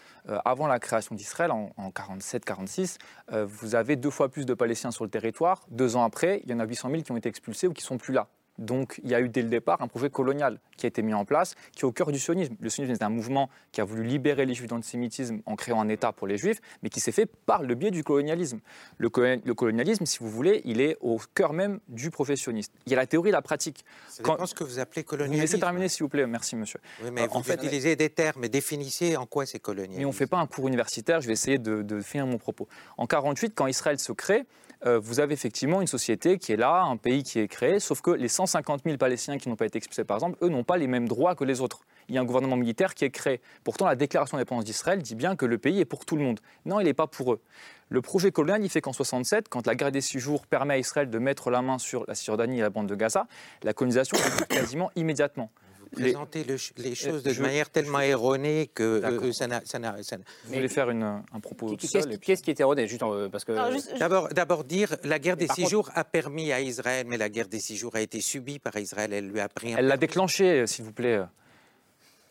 Speaker 13: avant la création d'Israël, en, en 47-46, euh, vous avez deux fois plus de Palestiniens sur le territoire. Deux ans après, il y en a 800 000 qui ont été expulsés ou qui sont plus là. Donc il y a eu dès le départ un projet colonial qui a été mis en place, qui est au cœur du sionisme. Le sionisme est un mouvement qui a voulu libérer les juifs d'antisémitisme en créant un État pour les juifs, mais qui s'est fait par le biais du colonialisme. Le, co- le colonialisme, si vous voulez, il est au cœur même du professionniste. Il y a la théorie et la pratique.
Speaker 11: Ça dépend ce que vous appelez
Speaker 13: Vous me laissez
Speaker 11: colonialisme.
Speaker 13: terminer, s'il vous plaît. Merci, monsieur.
Speaker 11: Oui, mais
Speaker 13: Euh,
Speaker 11: vous utilisez des termes, mais définissez en quoi c'est colonial.
Speaker 13: Mais on ne fait pas un cours universitaire, je vais essayer de, de finir mon propos. En 48, quand Israël se crée, euh, vous avez effectivement une société qui est là, un pays qui est créé, sauf que les 150 000 Palestiniens qui n'ont pas été expulsés, par exemple, eux n'ont pas les mêmes droits que les autres. Il y a un gouvernement militaire qui est créé. Pourtant, la déclaration d'indépendance d'Israël dit bien que le pays est pour tout le monde. Non, il n'est pas pour eux. Le projet colonial, il fait qu'en 67, quand la guerre des six jours permet à Israël de mettre la main sur la Cisjordanie et la bande de Gaza, la colonisation débute quasiment immédiatement. Les-
Speaker 11: Présenter le les choses
Speaker 13: Euh,
Speaker 11: de
Speaker 13: je-
Speaker 11: manière tellement erronée que euh, ça n'a. ça n'a- ça n'a-
Speaker 13: Vous voulez faire une- un propos
Speaker 1: Qu'est-ce
Speaker 13: seul
Speaker 1: qui,
Speaker 13: et puis-
Speaker 1: qu'est-ce qui est erroné juste en- parce que
Speaker 11: D'abord, d'abord dire la guerre des six
Speaker 1: contre-
Speaker 11: jours a permis à Israël, mais la guerre des six jours a été subie par Israël. Elle lui a pris un
Speaker 13: Elle l'a déclenché, s'il vous plaît.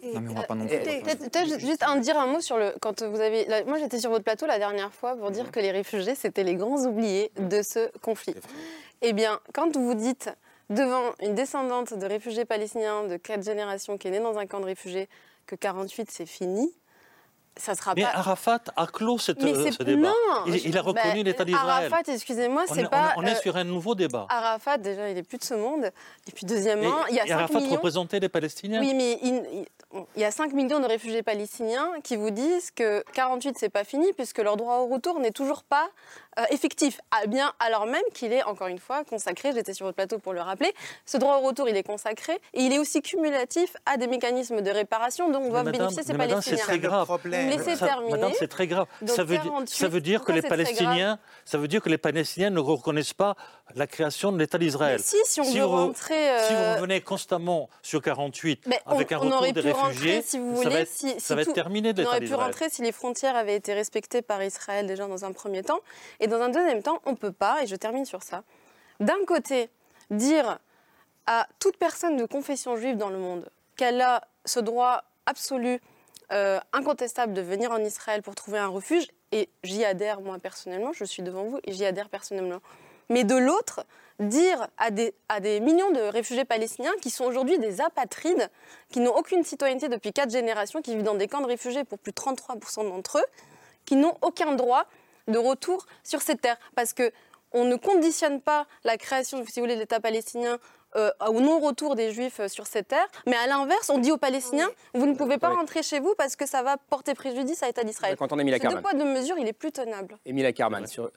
Speaker 13: Non, mais on va pas non plus.
Speaker 10: Peut-être peut-être juste un dire un mot sur le quand vous avez là, moi j'étais sur votre plateau la dernière fois pour dire que les réfugiés c'était les grands oubliés de ce conflit. Eh bien, quand vous dites devant une descendante de réfugiés palestiniens de quatre générations qui est née dans un camp de réfugiés que 48 c'est fini, ça sera
Speaker 9: Mais
Speaker 10: pas
Speaker 9: Arafat a clos cette, euh, ce débat.
Speaker 10: non,
Speaker 9: il, il a
Speaker 10: bah,
Speaker 9: reconnu l'État d'Israël.
Speaker 10: Arafat, excusez-moi, c'est
Speaker 9: on
Speaker 10: pas.
Speaker 9: On est
Speaker 10: euh,
Speaker 9: sur un nouveau débat.
Speaker 10: Arafat, déjà, il est plus de ce monde. Et puis, deuxièmement,
Speaker 9: Et-
Speaker 10: il y a
Speaker 9: et
Speaker 10: 5
Speaker 9: Arafat
Speaker 10: millions.
Speaker 9: représentait les Palestiniens.
Speaker 10: Oui, mais il- il- y a 5 millions de réfugiés palestiniens qui vous disent que 48 c'est pas fini puisque leur droit au retour n'est toujours pas euh, effectif, ah, bien alors même qu'il est encore une fois consacré. J'étais sur votre plateau pour le rappeler. Ce droit au retour, il est consacré et il est aussi cumulatif à des mécanismes de réparation dont doivent
Speaker 9: madame,
Speaker 10: bénéficier ces Palestiniens.
Speaker 9: c'est très grave.
Speaker 10: Laissez
Speaker 9: Ça-
Speaker 10: terminer.
Speaker 9: Madame, c'est très grave.
Speaker 10: Donc,
Speaker 9: ça, veut dire,
Speaker 10: 48,
Speaker 9: ça veut dire que
Speaker 10: pourquoi
Speaker 9: les
Speaker 10: c'est très grave
Speaker 9: Palestiniens, ça veut dire que les Palestiniens ne reconnaissent pas la création de l'État d'Israël.
Speaker 10: Si, si on veut
Speaker 9: vous-
Speaker 10: rentrer, euh,
Speaker 9: si vous revenez constamment sur 48
Speaker 10: Mais on-
Speaker 9: avec un
Speaker 10: on
Speaker 9: retour
Speaker 10: aurait
Speaker 9: des
Speaker 10: pu
Speaker 9: réfugiés,
Speaker 10: rentrer, si vous
Speaker 9: ça va être,
Speaker 10: si-
Speaker 9: ça va être terminé de
Speaker 10: On aurait pu rentrer si les frontières avaient été respectées par Israël déjà dans un premier temps. Et dans un deuxième temps, on ne peut pas, et je termine sur ça, d'un côté, dire à toute personne de confession juive dans le monde qu'elle a ce droit absolu, euh, incontestable de venir en Israël pour trouver un refuge, et j'y adhère moi personnellement, je suis devant vous, et j'y adhère personnellement. Mais de l'autre, dire à des, à des millions de réfugiés palestiniens qui sont aujourd'hui des apatrides, qui n'ont aucune citoyenneté depuis quatre générations, qui vivent dans des camps de réfugiés pour plus de 33% d'entre eux, qui n'ont aucun droit de retour sur ces terres. Parce que on ne conditionne pas la création, si vous voulez, de l'État palestinien euh, au non-retour des Juifs euh, sur ces terres, mais à l'inverse, on dit aux Palestiniens, vous ne pouvez pas rentrer chez vous parce que ça va porter préjudice à l'État d'Israël.
Speaker 1: Quand on a mis la
Speaker 10: Ce deux poids, deux mesures, il est plus tenable.
Speaker 1: Émile Carman, sur...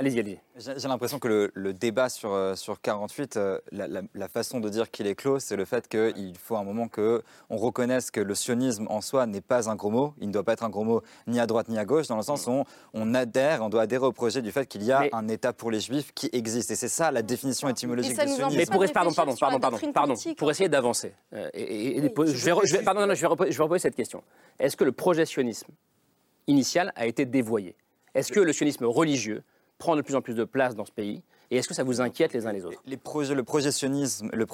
Speaker 1: Allez-y, allez-y.
Speaker 12: J'ai l'impression que le, le débat sur, euh, sur 48, euh, la, la- la façon de dire qu'il est clos, c'est le fait qu'il faut un moment qu'on reconnaisse que le sionisme en soi n'est pas un gros mot. Il ne doit pas être un gros mot ni à droite ni à gauche, dans le sens où on, on adhère, on doit adhérer au projet du fait qu'il y a un État pour les juifs qui existe. Et c'est ça la définition étymologique du sionisme.
Speaker 1: Mais pour pardon, pardon, pardon, pardon, pardon, pour essayer d'avancer. euh, et- et- et- je vais, re- je vais- pardon, non, non, je vais reposer, je vais reposer cette question. Est-ce que le projet sionisme initial a été dévoyé? Est-ce que le sionisme religieux prend de plus en plus de place dans ce pays Et est-ce que ça vous inquiète les uns les autres?
Speaker 12: Les projets, le, projet sionisme, le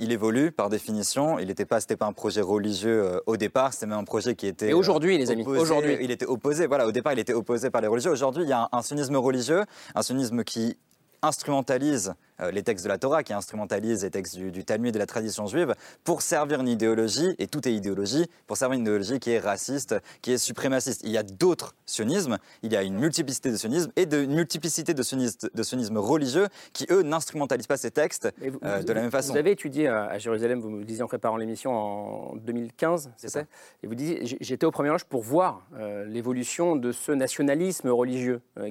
Speaker 12: il évolue par définition. Il n'était pas, c'était pas un projet religieux euh, au départ, c'était même un projet qui était.
Speaker 1: Et aujourd'hui,
Speaker 12: euh,
Speaker 1: les amis, aujourd'hui.
Speaker 12: il était opposé. Voilà, au départ, il était opposé par les religieux. Aujourd'hui, il y a un, un sionisme religieux, un sionisme qui instrumentalise euh, les textes de la Torah, qui instrumentalise les textes du, du Talmud et de la tradition juive pour servir une idéologie, et tout est idéologie, pour servir une idéologie qui est raciste, qui est suprémaciste. Il y a d'autres sionismes, il y a une multiplicité de sionismes et de, une multiplicité de sionismes, de sionismes religieux qui, eux, n'instrumentalisent pas ces textes euh, de la même façon.
Speaker 1: Vous avez étudié à, à Jérusalem, vous me disiez en préparant l'émission en 2015, c'est ça Et vous disiez, j'étais au Premier Loge pour voir euh, l'évolution de ce nationalisme religieux. Euh,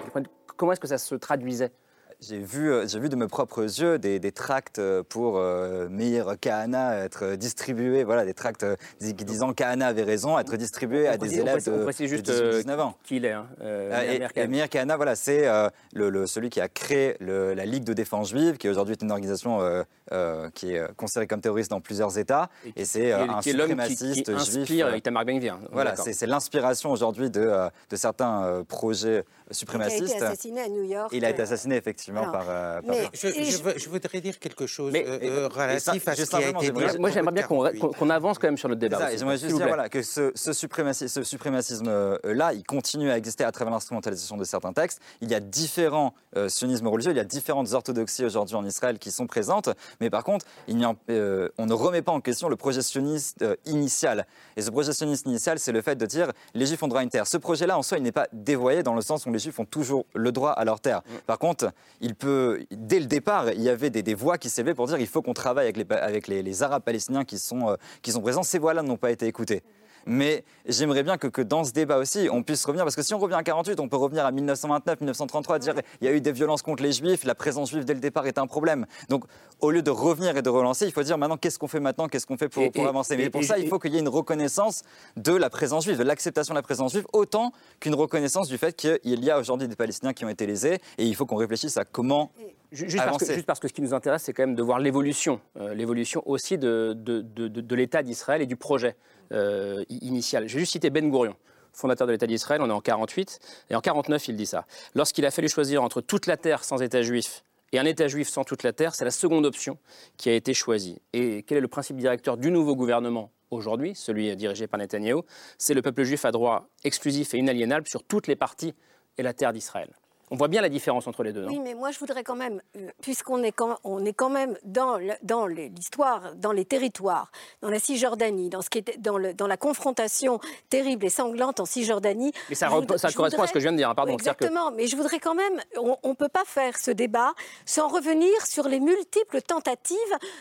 Speaker 1: comment est-ce que ça se traduisait?
Speaker 12: J'ai vu, euh, j'ai vu de mes propres yeux des, des tracts euh, pour euh, Meir Kahana être distribués, voilà, des tracts euh, dis- disant Kahana avait raison, être distribués
Speaker 1: On
Speaker 12: à des
Speaker 1: on
Speaker 12: élèves
Speaker 1: précise- on
Speaker 12: de,
Speaker 1: précise
Speaker 12: de
Speaker 1: juste
Speaker 12: 18-19
Speaker 1: euh,
Speaker 12: ans.
Speaker 1: qui il est. hein, euh,
Speaker 12: et-
Speaker 1: Meir
Speaker 12: et
Speaker 1: Kahane.
Speaker 12: Meir Kahana, voilà, c'est euh, le, le- celui qui a créé le- la Ligue de défense juive, qui aujourd'hui est une organisation euh, euh, qui est considérée comme terroriste dans plusieurs États. Et, c'est
Speaker 1: qui est-
Speaker 12: un
Speaker 1: qui est qui-
Speaker 12: suprémaciste
Speaker 1: qui
Speaker 12: juif.
Speaker 1: inspire
Speaker 12: euh,
Speaker 1: Itamar Ben-Gvir.
Speaker 12: Voilà, c'est c'est l'inspiration aujourd'hui de, de certains euh, projets
Speaker 8: Il a
Speaker 12: suprémacistes.
Speaker 8: été assassiné à New York.
Speaker 12: Il a été assassiné effectivement
Speaker 8: Alors,
Speaker 12: par. euh, par-
Speaker 8: mais-
Speaker 11: Je, je veux- je voudrais dire quelque chose
Speaker 12: Mais-
Speaker 11: euh, euh,
Speaker 12: ça,
Speaker 11: relatif à ce qui a été dit.
Speaker 1: Moi, j'aimerais bien qu'on
Speaker 11: 48.
Speaker 1: qu'on- qu'on avance quand même sur notre débat.
Speaker 12: Ça,
Speaker 1: aussi, s'il
Speaker 12: juste dire voilà, que ce, ce suprémaci- ce suprémacisme-là, il continue à exister à travers l'instrumentalisation de certains textes. Il y a différents euh, sionismes religieux, il y a différentes orthodoxies aujourd'hui en Israël qui sont présentes, mais par contre, il n'y a- euh, on ne remet pas en question le projet sioniste euh, initial. Et ce projet sioniste initial, c'est le fait de dire les Juifs ont droit à une terre. Ce projet-là, en soi, il n'est pas dévoyé dans le sens où les Juifs ont toujours le droit à leur terre. Par contre, il peut, dès le départ, il y avait des, des voix qui s'élevaient pour dire il faut qu'on travaille avec les, avec les Arabes palestiniens qui sont, euh, qui sont présents. Ces voix-là n'ont pas été écoutées. Mais j'aimerais bien que, que dans ce débat aussi, on puisse revenir, parce que si on revient à 48, on peut revenir à 1929, 1933, dire il y a eu des violences contre les juifs, la présence juive dès le départ est un problème. Donc au lieu de revenir et de relancer, il faut dire maintenant qu'est-ce qu'on fait maintenant, qu'est-ce qu'on fait pour, avancer? Mais
Speaker 1: et-
Speaker 12: pour ça, il faut qu'il y ait une reconnaissance de la présence juive, de l'acceptation de la présence juive, autant qu'une reconnaissance du fait qu'il y a aujourd'hui des Palestiniens qui ont été lésés, et il faut qu'on réfléchisse à comment
Speaker 1: Ju- Juste parce, que,
Speaker 12: avancer.
Speaker 1: juste parce que ce qui nous intéresse, c'est quand même de voir l'évolution, euh, l'évolution aussi de, de, de- de- de l'État d'Israël et du projet euh, i- initial. Je vais juste citer Ben Gourion, fondateur de l'État d'Israël, on est en 48, et en 49, il dit ça. Lorsqu'il a fallu choisir entre toute la terre sans État juif et un État juif sans toute la terre, c'est la seconde option qui a été choisie. Et quel est le principe directeur du nouveau gouvernement aujourd'hui, celui dirigé par Netanyahou? C'est le peuple juif a droit exclusif et inaliénable sur toutes les parties et la terre d'Israël. On voit bien la différence entre les deux.
Speaker 8: oui, mais moi je voudrais quand même, euh, puisqu'on est quand, on est quand même dans, dans l'histoire, dans les territoires, dans la Cisjordanie, dans, ce qui était, dans, le, dans la confrontation terrible et sanglante en Cisjordanie.
Speaker 1: Mais ça, ça correspond à ce que je viens de dire, hein, pardon.
Speaker 8: exactement, mais je voudrais quand même, on ne peut pas faire ce débat sans revenir sur les multiples tentatives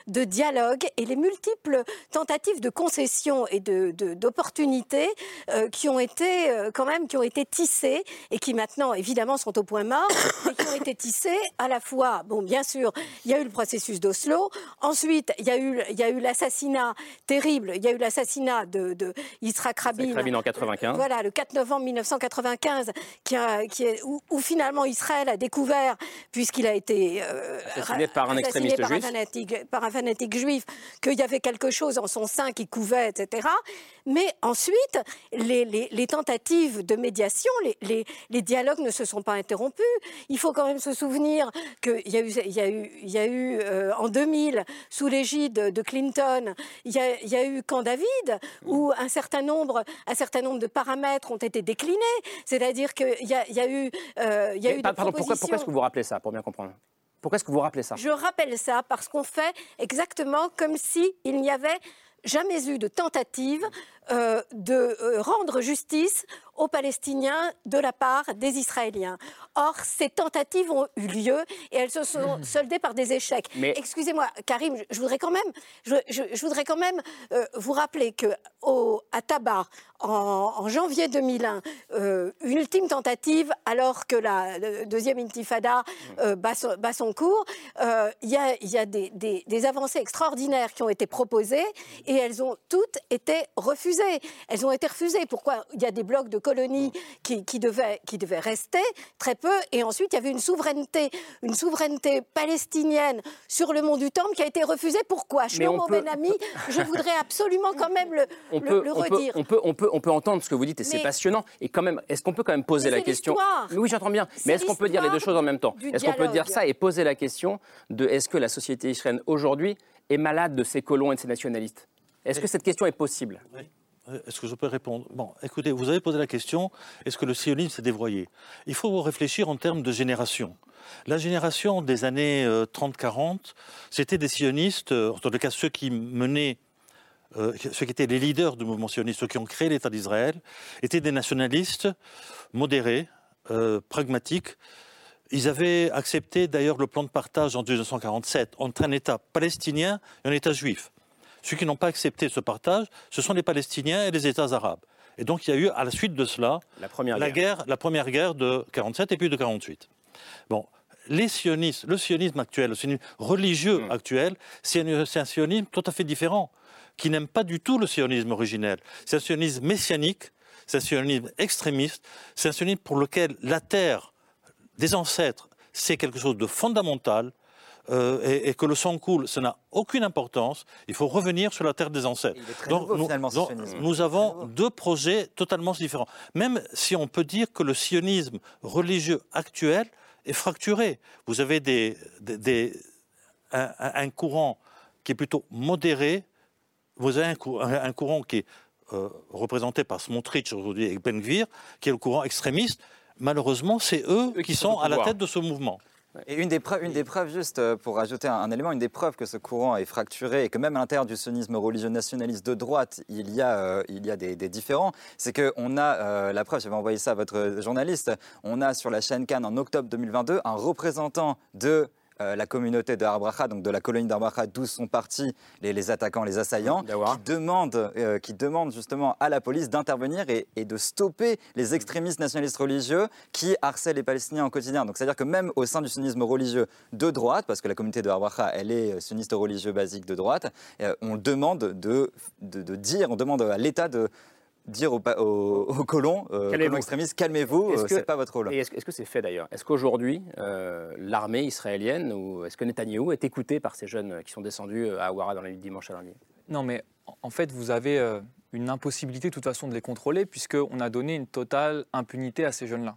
Speaker 8: de dialogue et les multiples tentatives de concession et d'opportunités de, euh, qui ont été euh, quand même qui ont été tissées et qui maintenant évidemment sont au point mort, mais qui ont été tissées à la fois, bon bien sûr, il y a eu le processus d'Oslo, ensuite il y a eu il y a eu l'assassinat terrible, il y a eu l'assassinat de, de Yitzhak Rabin,
Speaker 1: Rabin en 95.
Speaker 8: Voilà, le 4 novembre 1995, qui, a, qui est, où, finalement Israël a découvert, puisqu'il a été
Speaker 1: euh, assassiné par un extrémiste
Speaker 8: par
Speaker 1: juif,
Speaker 8: un fanatique, par un fanatique juif, qu'il y avait quelque chose en son sein qui couvait, etc. Mais ensuite, les, les, les tentatives de médiation, les, les, dialogues ne se sont pas interrompus. Il faut quand même se souvenir qu'il y a eu, il y a eu, il y a eu euh, en 2000, sous l'égide de Clinton, il y, a, il y a eu Camp David, où un certain nombre, un certain nombre de paramètres ont été déclinés. C'est-à-dire qu'il y, y, a eu, euh, il y a eu
Speaker 1: pardon, pourquoi, pourquoi est-ce que vous rappelez ça, pour bien comprendre? Pourquoi est-ce que vous rappelez ça?
Speaker 8: Je rappelle ça parce qu'on fait exactement comme s'il n'y avait jamais eu de tentative euh, de euh, rendre justice aux Palestiniens de la part des Israéliens. Or, ces tentatives ont eu lieu et elles se sont soldées par des échecs. Mais... Excusez-moi, Karim, je voudrais quand même, je, voudrais quand même euh, vous rappeler que au, à Tabar, en, janvier 2001, une ultime tentative, alors que la deuxième intifada bat, son, cours, il y a, y a des, des, des avancées extraordinaires qui ont été proposées et elles ont toutes été refusées. Elles ont été refusées. Pourquoi Il y a des blocs de colonies qui, devaient, qui devaient rester, très peu, et ensuite il y avait une souveraineté, une souveraineté palestinienne sur le mont du Temple qui a été refusée. Pourquoi Shlomo Ben Ami, je voudrais absolument quand même le,
Speaker 1: on peut,
Speaker 8: redire.
Speaker 1: On peut, on, peut, on peut entendre ce que vous dites et c'est passionnant. Et quand même, est-ce qu'on peut quand même poser la question Oui, j'entends bien. Mais est-ce qu'on peut dire les deux choses en même temps Est-ce qu'on peut dire ça et poser la question de est-ce que la société israélienne aujourd'hui est malade de ses colons et de ses nationalistes? Est-ce que cette question est possible?
Speaker 9: Est-ce que je peux répondre? Bon, écoutez, vous avez posé la question, est-ce que le sionisme s'est dévoyé? Il faut réfléchir en termes de génération. La génération des années 30-40, euh, c'était des sionistes, euh, en tout cas ceux qui menaient, ceux qui étaient les leaders du mouvement sioniste, ceux qui ont créé l'État d'Israël, étaient des nationalistes modérés, pragmatiques. Ils avaient accepté d'ailleurs le plan de partage en 1947 entre un État palestinien et un État juif. Ceux qui n'ont pas accepté ce partage, ce sont les Palestiniens et les États arabes. Et donc il y a eu, à la suite de cela,
Speaker 1: la première,
Speaker 9: guerre. la première guerre de 47 et puis de 48. Bon, les sionistes, le sionisme actuel, le sionisme religieux hmm. actuel, c'est un, sionisme tout à fait différent, qui n'aime pas du tout le sionisme originel. C'est un sionisme messianique, c'est un sionisme extrémiste, c'est un sionisme pour lequel la terre des ancêtres, c'est quelque chose de fondamental, euh, et, que le sang coule, ça n'a aucune importance. Il faut revenir sur la terre des ancêtres.
Speaker 12: Donc, nous,
Speaker 9: nous, avons deux projets totalement différents. Même si on peut dire que le sionisme religieux actuel est fracturé. Vous avez des, un, courant qui est plutôt modéré. Vous avez un, courant qui est euh, représenté par Smotrich aujourd'hui et Ben Gvir, qui est le courant extrémiste. Malheureusement, c'est eux, qui, sont à la tête de ce mouvement.
Speaker 12: Et une des preuves, juste euh, pour ajouter un, élément, une des preuves que ce courant est fracturé et que même à l'intérieur du sionisme religieux nationaliste de droite, il y a, euh, il y a des, différents, c'est qu'on a euh, la preuve, j'avais envoyé ça à votre journaliste, on a sur la chaîne Cannes en octobre 2022 un représentant de euh, la communauté de Arbracha, donc de la colonie d'Arbracha, d'où sont partis les, attaquants, les assaillants, qui demandent, euh, qui demandent justement à la police d'intervenir et, de stopper les extrémistes nationalistes religieux qui harcèlent les Palestiniens au quotidien. Donc c'est-à-dire que même au sein du sunnisme religieux de droite, parce que la communauté de Arbracha, elle est euh, sunniste religieux basique de droite, on demande de, de dire, on demande à l'État de dire aux, colons, euh, colons extrémistes, calmez-vous, euh, ce n'est pas votre rôle.
Speaker 1: Est-ce que c'est fait d'ailleurs? Est-ce qu'aujourd'hui, euh, l'armée israélienne, ou est-ce que Netanyahou est écouté par ces jeunes qui sont descendus à Awara dans la nuit de dimanche à lundi?
Speaker 13: Non, mais en fait, vous avez une impossibilité de toute façon de les contrôler, puisqu'on a donné une totale impunité à ces jeunes-là.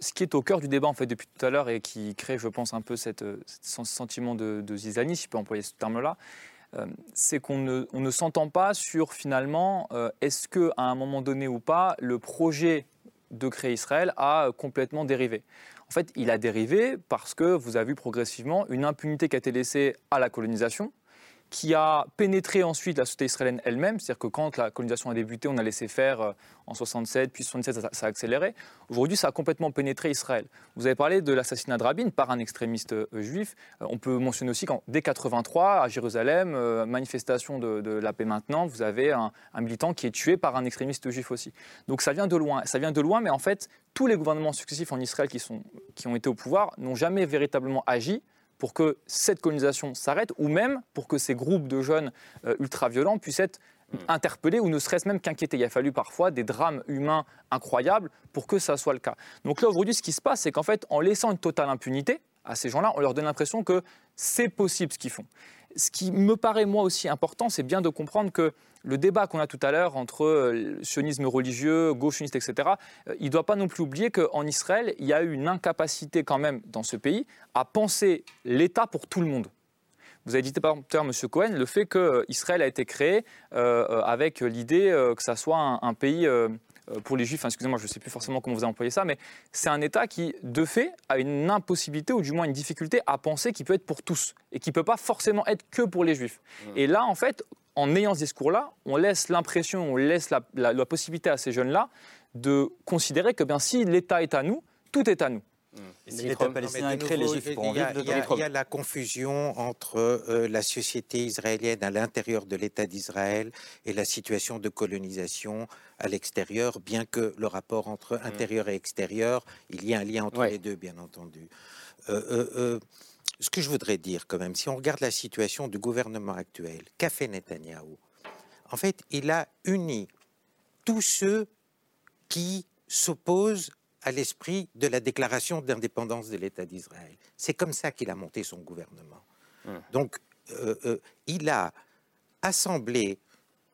Speaker 13: Ce qui est au cœur du débat en fait depuis tout à l'heure et qui crée, je pense, un peu cette, ce sentiment de, de zizanie, si je peux employer ce terme-là, euh, c'est qu'on ne, s'entend pas sur finalement euh, est-ce que à un moment donné ou pas le projet de créer Israël a complètement dérivé. En fait, il a dérivé parce que vous avez vu progressivement une impunité qui a été laissée à la colonisation, qui a pénétré ensuite la société israélienne elle-même. C'est-à-dire que quand la colonisation a débuté, on a laissé faire euh, en 67, puis 77, ça, a accéléré. Aujourd'hui, ça a complètement pénétré Israël. Vous avez parlé de l'assassinat de Rabin par un extrémiste euh, juif. Euh, on peut mentionner aussi qu'en dès 83, à Jérusalem, manifestation de, la paix maintenant, vous avez un, un, militant qui est tué par un extrémiste juif aussi. Donc ça vient de loin. Ça vient de loin, mais en fait, tous les gouvernements successifs en Israël qui, sont, qui ont été au pouvoir n'ont jamais véritablement agi pour que cette colonisation s'arrête, ou même pour que ces groupes de jeunes euh, ultra-violents puissent être hmm. interpellés ou ne serait-ce même qu'inquiétés. Il a fallu parfois des drames humains incroyables pour que ça soit le cas. Donc là, aujourd'hui, ce qui se passe, c'est qu'en fait, en laissant une totale impunité à ces gens-là, on leur donne l'impression que c'est possible ce qu'ils font. Ce qui me paraît, moi aussi, important, c'est bien de comprendre que le débat qu'on a tout à l'heure entre euh, sionisme religieux, gauchiste, etc., euh, il ne doit pas non plus oublier qu'en Israël, il y a eu une incapacité quand même dans ce pays à penser l'État pour tout le monde. Vous avez dit à l'heure, M. Cohen, le fait qu'Israël a été créé euh, avec l'idée que ça soit un, pays pour les juifs, excusez-moi, je ne sais plus forcément comment vous avez employé ça, mais c'est un État qui, de fait, a une impossibilité ou du moins une difficulté à penser qu'il peut être pour tous et qui ne peut pas forcément être que pour les juifs. Mmh. Et là, en fait, en ayant ce discours-là, on laisse l'impression, on laisse la, possibilité à ces jeunes-là de considérer que bien, si l'État est à nous, tout est à nous.
Speaker 11: Et si l'État palestinien crée les Juifs pour en vivre Il y a la confusion entre euh, la société israélienne à l'intérieur de l'État d'Israël et la situation de colonisation à l'extérieur, bien que le rapport entre mm. intérieur et extérieur, il y a un lien entre les deux, bien entendu. Euh, euh, ce que je voudrais dire quand même, si on regarde la situation du gouvernement actuel, qu'a fait Netanyahou? En fait, il a uni tous ceux qui s'opposent à l'esprit de la déclaration d'indépendance de l'État d'Israël. C'est comme ça qu'il a monté son gouvernement. Hum. Donc, euh, euh, il a assemblé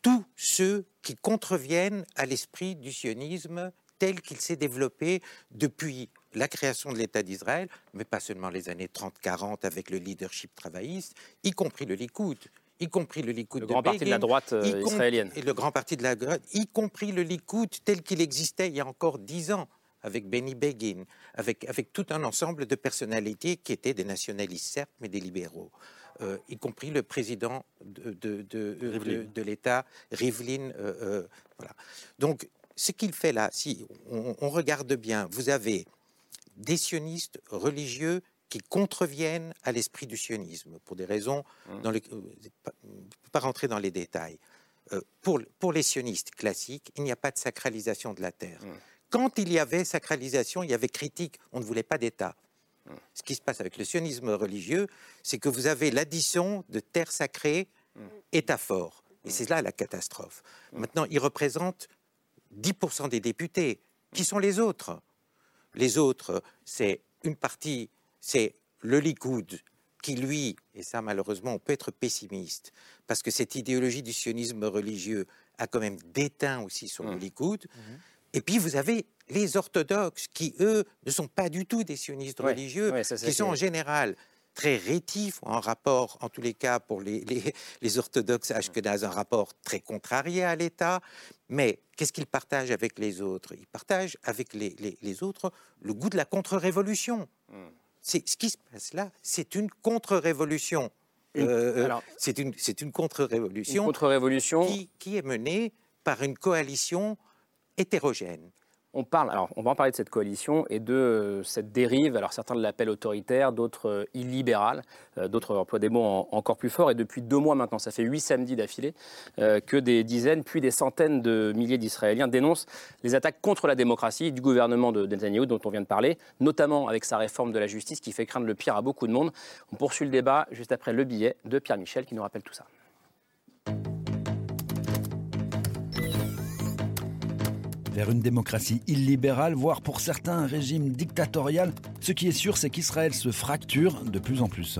Speaker 11: tous ceux qui contreviennent à l'esprit du sionisme tel qu'il s'est développé depuis la création de l'État d'Israël, mais pas seulement les années 30-40 avec le leadership travailliste, y compris le Likoud, y compris le Likoud
Speaker 1: le grand parti de la droite euh, israélienne.
Speaker 11: Et le grand parti de la droite, y compris le Likoud tel qu'il existait il y a encore dix ans avec Benny Begin, avec, avec tout un ensemble de personnalités qui étaient des nationalistes, certes, mais des libéraux. Euh, y compris le président de, de, de, l'État, Rivlin. Euh, voilà. Donc, ce qu'il fait là, si on, regarde bien, vous avez des sionistes religieux qui contreviennent à l'esprit du sionisme pour des raisons mmh. dans les, euh, pas rentrer dans les détails. Euh, pour, pour les sionistes classiques, il n'y a pas de sacralisation de la terre. Mmh. Quand il y avait sacralisation, il y avait critique, on ne voulait pas d'État. Ce qui se passe avec le sionisme religieux, c'est que vous avez l'addition de terre sacrée, État fort. Et c'est là la catastrophe. Maintenant, il représente 10% des députés. Qui sont les autres? Les autres, c'est une partie, c'est le Likoud, qui lui, et ça malheureusement on peut être pessimiste, parce que cette idéologie du sionisme religieux a quand même déteint aussi sur le mmh. Likoud. Mmh. Et puis vous avez les orthodoxes qui, eux, ne sont pas du tout des sionistes religieux, qui sont en général très rétif, en rapport, en tous les cas pour les, les, les orthodoxes ashkenazes, un rapport très contrarié à l'État. Mais qu'est-ce qu'ils partagent avec les autres? Ils partagent avec les, les, autres le goût de la contre-révolution. Hmm. C'est ce qui se passe là, c'est une contre-révolution. Euh, euh, c'est une, une contre-révolution
Speaker 1: contre
Speaker 11: qui, qui est menée par une coalition hétérogène
Speaker 1: on parle, alors on va en parler de cette coalition et de euh, cette dérive. Alors certains l'appellent autoritaire, d'autres euh, illibérale, euh, d'autres emploient des mots encore plus forts. Et depuis deux mois maintenant, ça fait huit samedis d'affilée, que des dizaines, puis des centaines de milliers d'Israéliens dénoncent les attaques contre la démocratie du gouvernement de Netanyahu dont on vient de parler, notamment avec sa réforme de la justice qui fait craindre le pire à beaucoup de monde. On poursuit le débat juste après le billet de Pierre Michel qui nous rappelle tout ça.
Speaker 15: Vers une démocratie illibérale, voire pour certains un régime dictatorial, ce qui est sûr, c'est qu'Israël se fracture de plus en plus.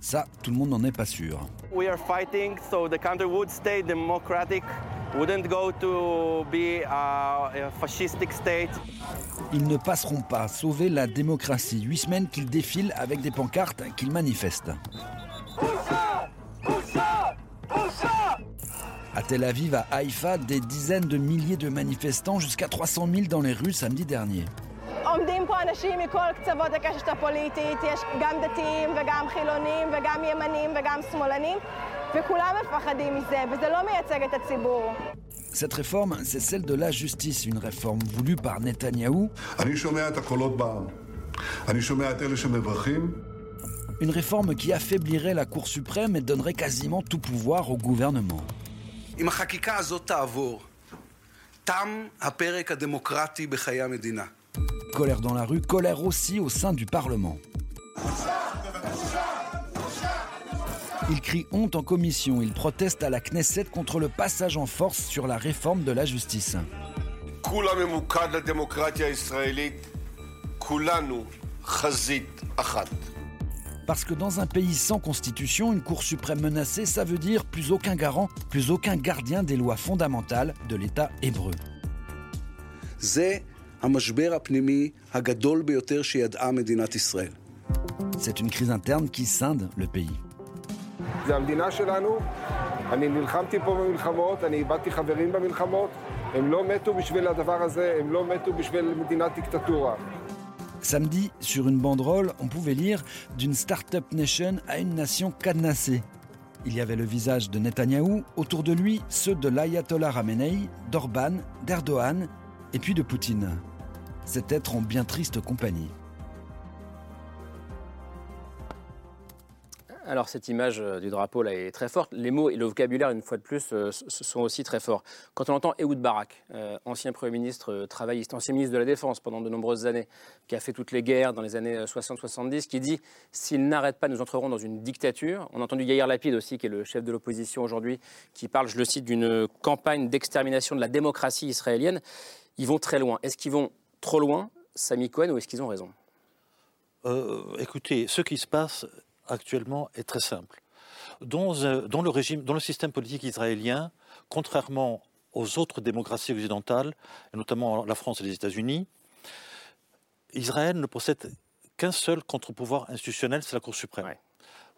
Speaker 15: Ça, tout le monde n'en est pas sûr. Ils ne passeront pas à sauver la démocratie. Huit semaines qu'ils défilent avec des pancartes qu'ils manifestent. À Tel Aviv, à Haïfa, des dizaines de milliers de manifestants, jusqu'à 300 000 dans les rues samedi dernier. Cette réforme, c'est celle de la justice, une réforme voulue par Netanyahou. Une réforme qui affaiblirait la Cour suprême et donnerait quasiment tout pouvoir au gouvernement. Colère dans la rue, colère aussi au sein du Parlement. Il crie honte en commission, il proteste à la Knesset contre le passage en force sur la réforme de la justice. Parce que dans un pays sans constitution, une Cour suprême menacée, ça veut dire plus aucun garant, plus aucun gardien des lois fondamentales de l'État hébreu. C'est une crise interne qui scinde le pays. Samedi, sur une banderole, on pouvait lire D'une start-up nation à une nation cadenassée. Il y avait le visage de Netanyahou, autour de lui ceux de l'ayatollah Ramenei, d'Orban, d'Erdogan et puis de Poutine. C'est être en bien triste compagnie.
Speaker 1: Alors cette image euh, du drapeau là est très forte. Les mots et le vocabulaire, une fois de plus, euh, sont aussi très forts. Quand on entend Ehud Barak, euh, ancien Premier ministre travailliste, ancien ministre de la Défense pendant de nombreuses années, qui a fait toutes les guerres dans les années euh, 60-70, qui dit « S'ils n'arrêtent pas, nous entrerons dans une dictature ». On a entendu Yair Lapid aussi, qui est le chef de l'opposition aujourd'hui, qui parle, je le cite, d'une campagne d'extermination de la démocratie israélienne. Ils vont très loin. Est-ce qu'ils vont trop loin, Sami Cohen, ou est-ce qu'ils ont raison?
Speaker 9: Écoutez, ce qui se passe actuellement est très simple. Dans, euh, dans le régime, dans le système politique israélien, contrairement aux autres démocraties occidentales, et notamment la France et les États-Unis, Israël ne possède qu'un seul contre-pouvoir institutionnel, c'est la Cour suprême.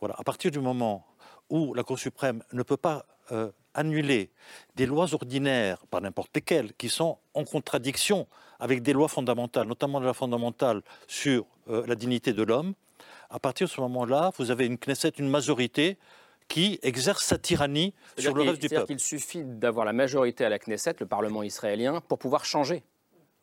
Speaker 9: Voilà. À partir du moment où la Cour suprême ne peut pas euh, annuler des lois ordinaires, par n'importe lesquelles, qui sont en contradiction avec des lois fondamentales, notamment la loi fondamentale sur euh, la dignité de l'homme, à partir de ce moment-là, vous avez une Knesset, une majorité qui exerce sa tyrannie
Speaker 1: C'est-à-dire
Speaker 9: sur le reste du
Speaker 1: c'est-à-dire
Speaker 9: peuple.
Speaker 1: qu'il suffit d'avoir la majorité à la Knesset, le Parlement israélien, pour pouvoir changer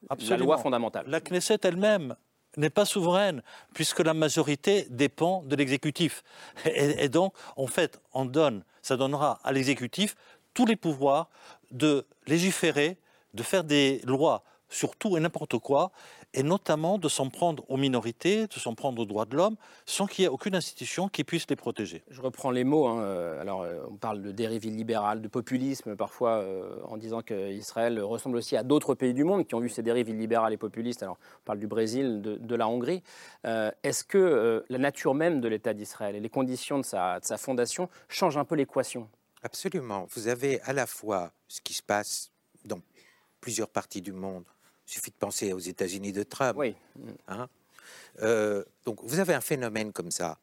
Speaker 1: la
Speaker 9: Absolument.
Speaker 1: loi fondamentale.
Speaker 9: La Knesset elle-même n'est pas souveraine, puisque la majorité dépend de l'exécutif. Et, et donc, en fait, on donne, ça donnera à l'exécutif tous les pouvoirs de légiférer, de faire des lois sur tout et n'importe quoi, et notamment de s'en prendre aux minorités, de s'en prendre aux droits de l'homme, sans qu'il y ait aucune institution qui puisse les protéger.
Speaker 1: Je reprends les mots. hein, euh, Alors, euh, on parle de dérive illibérale, de populisme, parfois, euh, en disant qu'Israël ressemble aussi à d'autres pays du monde qui ont vu ces dérives illibérales et populistes. Alors, on parle du Brésil, de, de la Hongrie. Euh, Est-ce que euh, la nature même de l'État d'Israël et les conditions de sa, de sa fondation changent un peu l'équation?
Speaker 11: Absolument. Vous avez à la fois ce qui se passe dans plusieurs parties du monde. Il suffit de penser aux États-Unis de Trump.
Speaker 1: Oui.
Speaker 11: Hein Euh, donc vous avez un phénomène comme ça.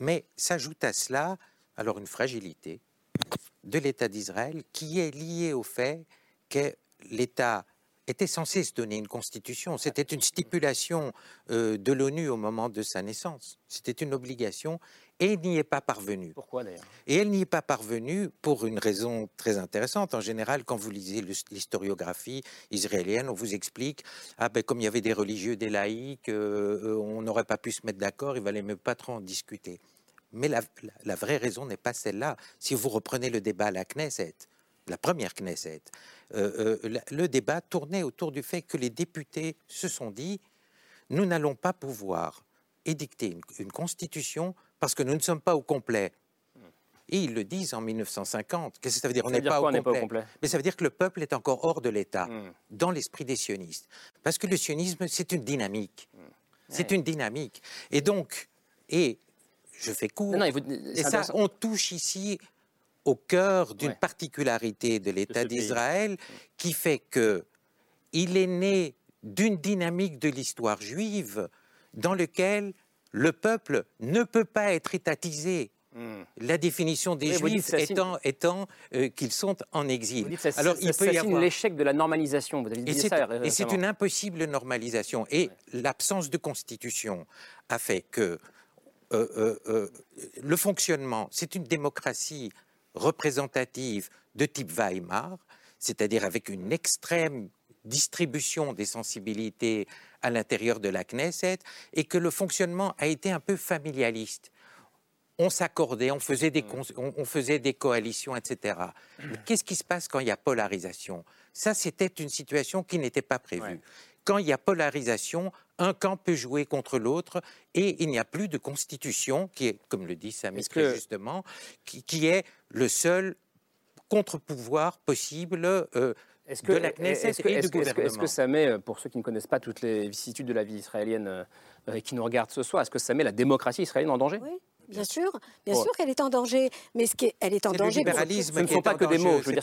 Speaker 11: Mais s'ajoute à cela alors une fragilité de l'État d'Israël qui est liée au fait que l'État était censé se donner une constitution. C'était une stipulation euh, de l'ONU au moment de sa naissance. C'était une obligation et il n'y est pas parvenu.
Speaker 1: Pourquoi d'ailleurs?
Speaker 11: Et elle n'y est pas parvenue pour une raison très intéressante. En général, quand vous lisez l'historiographie israélienne, on vous explique ah ben comme il y avait des religieux, des laïcs, euh, euh, on n'aurait pas pu se mettre d'accord, il valait même pas trop en discuter. Mais la, vraie raison n'est pas celle-là. Si vous reprenez le débat à la Knesset, la première Knesset, euh, euh, le débat tournait autour du fait que les députés se sont dit nous n'allons pas pouvoir édicter une, une constitution parce que nous ne sommes pas au complet. Et ils le disent en 1950. Qu'est-ce que ça veut dire? On n'est pas, au
Speaker 1: pas
Speaker 11: complet? Mais ça veut dire que le peuple est encore hors de l'État, dans l'esprit des sionistes. Parce que le sionisme, c'est une dynamique. C'est une dynamique. Et donc, et je fais court,
Speaker 1: Non,
Speaker 11: et ça, on touche ici au cœur d'une
Speaker 1: Ouais.
Speaker 11: particularité de l'État d'Israël qui fait que il est né d'une dynamique de l'histoire juive dans lequel le peuple ne peut pas être étatisé. La définition des
Speaker 1: Oui,
Speaker 11: juifs étant, étant euh, qu'ils sont en exil.
Speaker 1: Ça,
Speaker 11: Alors,
Speaker 1: ça-
Speaker 11: il
Speaker 1: ça
Speaker 11: peut y avoir...
Speaker 1: l'échec de la normalisation. Vous avez dit ça
Speaker 11: et c'est une impossible normalisation. Et l'absence de constitution a fait que euh, euh, euh, le fonctionnement, c'est une démocratie représentative de type Weimar, c'est-à-dire avec une extrême distribution des sensibilités à l'intérieur de la Knesset, et que le fonctionnement a été un peu familialiste. On s'accordait, on, faisait des cons- on, faisait des coalitions, etc. Mais qu'est-ce qui se passe quand il y a polarisation? Ça, c'était une situation qui n'était pas prévue. Quand il y a polarisation, un camp peut jouer contre l'autre et il n'y a plus de constitution, qui est, comme le dit Samy
Speaker 1: Est-ce
Speaker 11: très
Speaker 1: que-
Speaker 11: justement, qui, qui est le seul contre-pouvoir possible euh,
Speaker 1: Est-ce que,
Speaker 11: de la Knesset
Speaker 1: est-ce que-
Speaker 11: et
Speaker 1: est-ce
Speaker 11: du
Speaker 1: que- est-ce que-
Speaker 11: gouvernement.
Speaker 1: est-ce que ça met, euh, pour ceux qui ne connaissent pas toutes les vicissitudes de la vie israélienne euh, et qui nous regardent ce soir, est-ce que ça met la démocratie israélienne en danger?
Speaker 8: Bien sûr, bien
Speaker 1: Ouais.
Speaker 8: sûr qu'elle est en danger, mais ce qui est, elle est en
Speaker 11: C'est le
Speaker 8: danger.
Speaker 11: libéralisme
Speaker 1: Ce ne sont
Speaker 11: est
Speaker 1: pas que des mots, je veux
Speaker 11: c'est
Speaker 1: dire,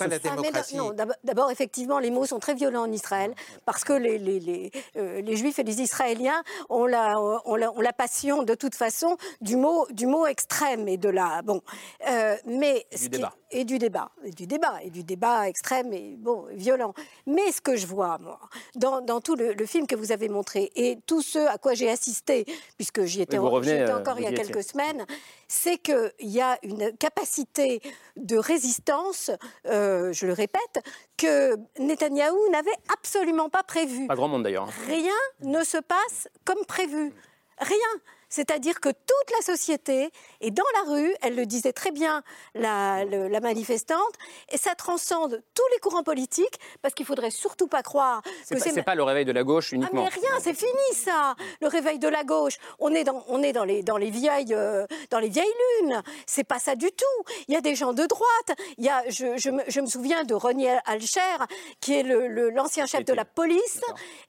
Speaker 11: pas
Speaker 1: sont-
Speaker 8: Ah, D'abord, effectivement, les mots sont très violents en Israël parce que les, les, les, euh, les Juifs et les Israéliens ont la, ont, la, ont la passion, de toute façon, du mot, du mot extrême et de la. Bon. Euh, mais
Speaker 1: Et du débat.
Speaker 8: et du débat. Et du débat. Et du débat extrême et bon, violent. Mais ce que je vois, moi, dans, dans tout le, le film que vous avez montré et tout ce à quoi j'ai assisté, puisque j'y étais,
Speaker 1: revenez, euh,
Speaker 8: encore il y a quelques semaines, c'est qu'il y a une capacité de résistance, euh, je le répète, que Netanyahou n'avait absolument pas prévu.
Speaker 1: Pas grand monde d'ailleurs. hein.
Speaker 8: Rien ne se passe comme prévu. Rien. C'est-à-dire que toute la société est dans la rue, elle le disait très bien, la, le- la manifestante, et ça transcende tous les courants politiques, parce qu'il faudrait surtout pas croire que c'est...
Speaker 1: c'est pas le réveil de la gauche
Speaker 8: Ah
Speaker 1: uniquement.
Speaker 8: mais rien, c'est fini ça, le réveil de la gauche. On est dans, on est dans les, dans les vieilles, euh, dans les vieilles lunes. C'est pas ça du tout. Il y a des gens de droite. Il y a, je, je me, je me souviens de Renier Alcher, qui est le- le- l'ancien chef de la police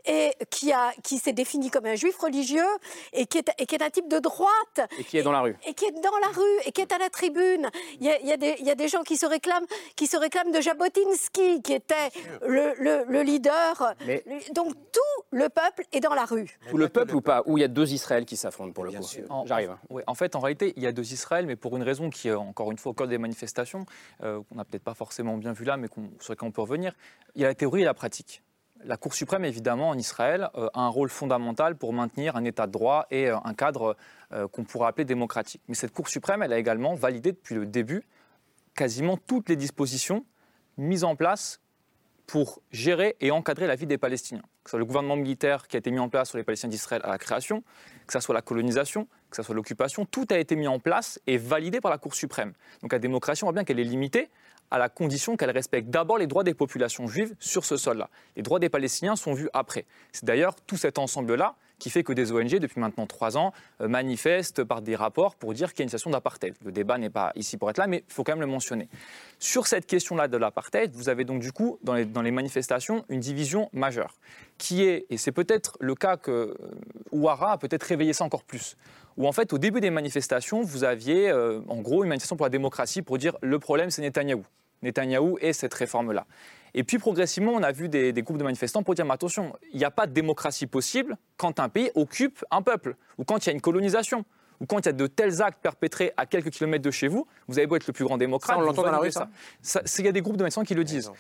Speaker 8: et qui a, qui s'est défini comme un juif religieux et qui est, et qui est un type de droite
Speaker 1: Et qui est dans la rue.
Speaker 8: et qui est dans la rue et qui est à la tribune. Il y a, il y a des, il y a des gens qui se réclament, qui se réclament de Jabotinsky, qui était le, le- le leader.
Speaker 1: Mais-
Speaker 8: Donc tout le peuple est dans la rue.
Speaker 1: Tout le peuple ou pas Où il y a deux Israëls qui s'affrontent pour le coup.
Speaker 13: En-
Speaker 1: J'arrive. hein.
Speaker 13: ouais, en fait, en réalité, il y a deux Israël, mais pour une raison qui est encore une fois au cœur des manifestations, euh, qu'on n'a peut-être pas forcément bien vu là, mais qu'on- sur laquelle on peut revenir. Il y a la théorie et la pratique. La Cour suprême, évidemment, en Israël, euh, a un rôle fondamental pour maintenir un état de droit et euh, un cadre euh, qu'on pourrait appeler démocratique. Mais cette Cour suprême, elle a également validé depuis le début quasiment toutes les dispositions mises en place pour gérer et encadrer la vie des Palestiniens. Que ce soit le gouvernement militaire qui a été mis en place sur les Palestiniens d'Israël à la création, que ce soit la colonisation, que ce soit l'occupation, tout a été mis en place et validé par la Cour suprême. Donc la démocratie, on voit bien qu'elle est limitée à la condition qu'elle respecte d'abord les droits des populations juives sur ce sol-là. Les droits des Palestiniens sont vus après. C'est d'ailleurs tout cet ensemble-là qui fait que des ONG, depuis maintenant trois ans, euh, manifestent par des rapports pour dire qu'il y a une situation d'apartheid. Le débat n'est pas ici pour être là, mais il faut quand même le mentionner. Sur cette question-là de l'apartheid, vous avez donc du coup, dans les, dans les manifestations, une division majeure, qui est, et c'est peut-être le cas que euh, Ouara a peut-être réveillé ça encore plus, où en fait, au début des manifestations, vous aviez euh, en gros une manifestation pour la démocratie pour dire le problème, c'est Netanyahou. Netanyahou et cette réforme-là. Et puis progressivement, on a vu des, groupes de manifestants pour dire mais attention, il n'y a pas de démocratie possible quand un pays occupe un peuple, ou quand il y a une colonisation, ou quand il y a de tels actes perpétrés à quelques kilomètres de chez vous, vous avez beau être le plus grand démocrate.
Speaker 1: Ça, on l'entend dans la rue, ça
Speaker 13: ça, c'est- Il y a des groupes de manifestants qui le disent.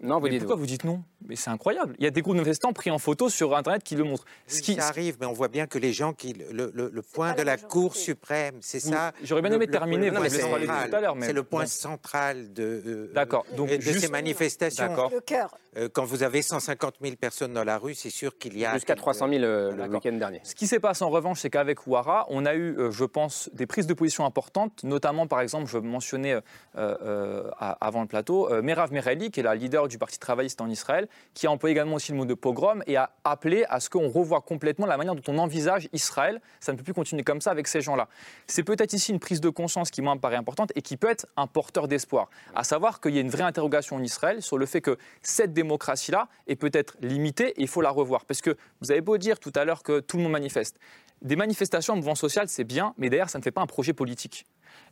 Speaker 1: Non, vous
Speaker 13: mais
Speaker 1: dites
Speaker 13: pourquoi
Speaker 1: vous.
Speaker 13: vous dites non? Mais c'est incroyable. Il y a des groupes de manifestants pris en photo sur Internet qui le montrent. Ce qui,
Speaker 11: ça arrive, mais on voit bien que les gens qui. Le, le- le point de la Cour suprême, c'est ça.
Speaker 13: j'aurais bien aimé
Speaker 11: le-
Speaker 13: terminer,
Speaker 11: le
Speaker 13: vous
Speaker 11: central.
Speaker 13: tout à l'heure, mais
Speaker 11: C'est le point
Speaker 13: bon.
Speaker 11: central de, euh,
Speaker 13: D'accord. Donc,
Speaker 11: euh, de
Speaker 13: juste-
Speaker 11: ces manifestations.
Speaker 13: D'accord.
Speaker 8: Le cœur.
Speaker 11: Euh, Quand vous avez 150 000 personnes dans la rue, c'est sûr qu'il y a.
Speaker 1: Jusqu'à 300 000 euh, le week-end dernier.
Speaker 13: Ce qui s'est passé en revanche, c'est qu'avec Ouara, on a eu, euh, je pense, des prises de position importantes, notamment par exemple, je mentionnais euh, euh, à- avant le plateau, euh, Merav Mereli, qui est la leader du Parti travailliste en Israël, qui a employé également aussi le mot de pogrom et a appelé à ce qu'on revoie complètement la manière dont on envisage Israël. Ça ne peut plus continuer comme ça avec ces gens-là. C'est peut-être ici une prise de conscience qui, moi, me paraît importante et qui peut être un porteur d'espoir. À savoir qu'il y a une vraie interrogation en Israël sur le fait que cette démocratie-là est peut-être limitée et il faut la revoir. Parce que vous avez beau dire tout à l'heure que tout le monde manifeste. Des manifestations en mouvement social, c'est bien, mais d'ailleurs, ça ne fait pas un projet politique.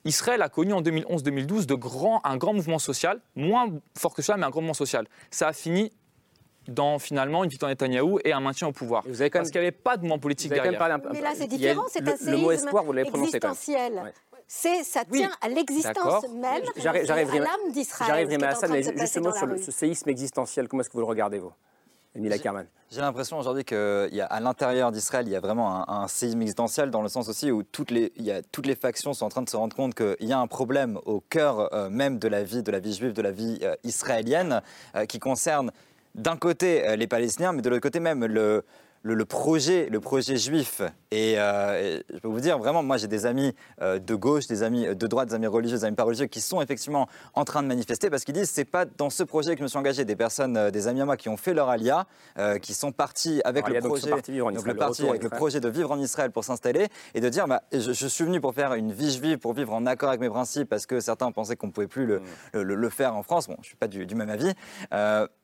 Speaker 13: Israël a connu en 2011-2012 de grands, un grand mouvement social, moins fort que cela, mais un grand mouvement social. Ça a fini dans finalement une victoire de Netanyahou et un maintien au pouvoir.
Speaker 1: Vous avez quand
Speaker 13: Parce
Speaker 1: même-
Speaker 13: qu'il n'y avait pas de mouvement politique
Speaker 1: quand
Speaker 13: derrière.
Speaker 1: un
Speaker 8: Mais là, c'est différent, c'est
Speaker 1: le-
Speaker 8: un
Speaker 1: Le mot
Speaker 8: séisme
Speaker 1: espoir, vous l'avez prononcé quand même.
Speaker 8: existentiel.
Speaker 1: Ouais.
Speaker 8: c'est ça tient à l'existence même,
Speaker 1: J'arrive-
Speaker 8: et
Speaker 1: j'arrive,
Speaker 8: à l'âme d'Israël.
Speaker 1: J'arrive,
Speaker 8: ce qui est
Speaker 1: Rima
Speaker 8: en
Speaker 1: Hassan,
Speaker 8: train de
Speaker 1: mais justement sur le- ce séisme existentiel, comment est-ce que vous le regardez, vous?
Speaker 12: J'ai l'impression aujourd'hui qu'à l'intérieur d'Israël, il y a vraiment un, un séisme existentiel dans le sens aussi où toutes les, il y a, toutes les factions sont en train de se rendre compte qu'il y a un problème au cœur euh, même de la vie, de la vie juive, de la vie euh, israélienne, euh, qui concerne d'un côté les Palestiniens, mais de l'autre côté même le, le, le projet, le projet juif. Et, euh, et je peux vous dire, vraiment, moi j'ai des amis euh, de gauche, des amis de droite, des amis religieux, des amis pas religieux qui sont effectivement en train de manifester parce qu'ils disent c'est pas dans ce projet que je me suis engagé. Des personnes, euh, des amis à moi qui ont fait leur alia, qui sont partis avec le
Speaker 1: donc
Speaker 12: projet,
Speaker 1: ce parti vivre en
Speaker 12: donc
Speaker 1: Israël,
Speaker 12: le
Speaker 1: le
Speaker 12: parti
Speaker 1: retour en
Speaker 12: avec le
Speaker 1: Israël.
Speaker 12: projet de vivre en Israël pour s'installer et de dire bah, je, je suis venu pour faire une vie juive, pour vivre en accord avec mes principes parce que certains pensaient qu'on pouvait plus le, le- le- faire en France. Bon, je suis pas du, du même avis,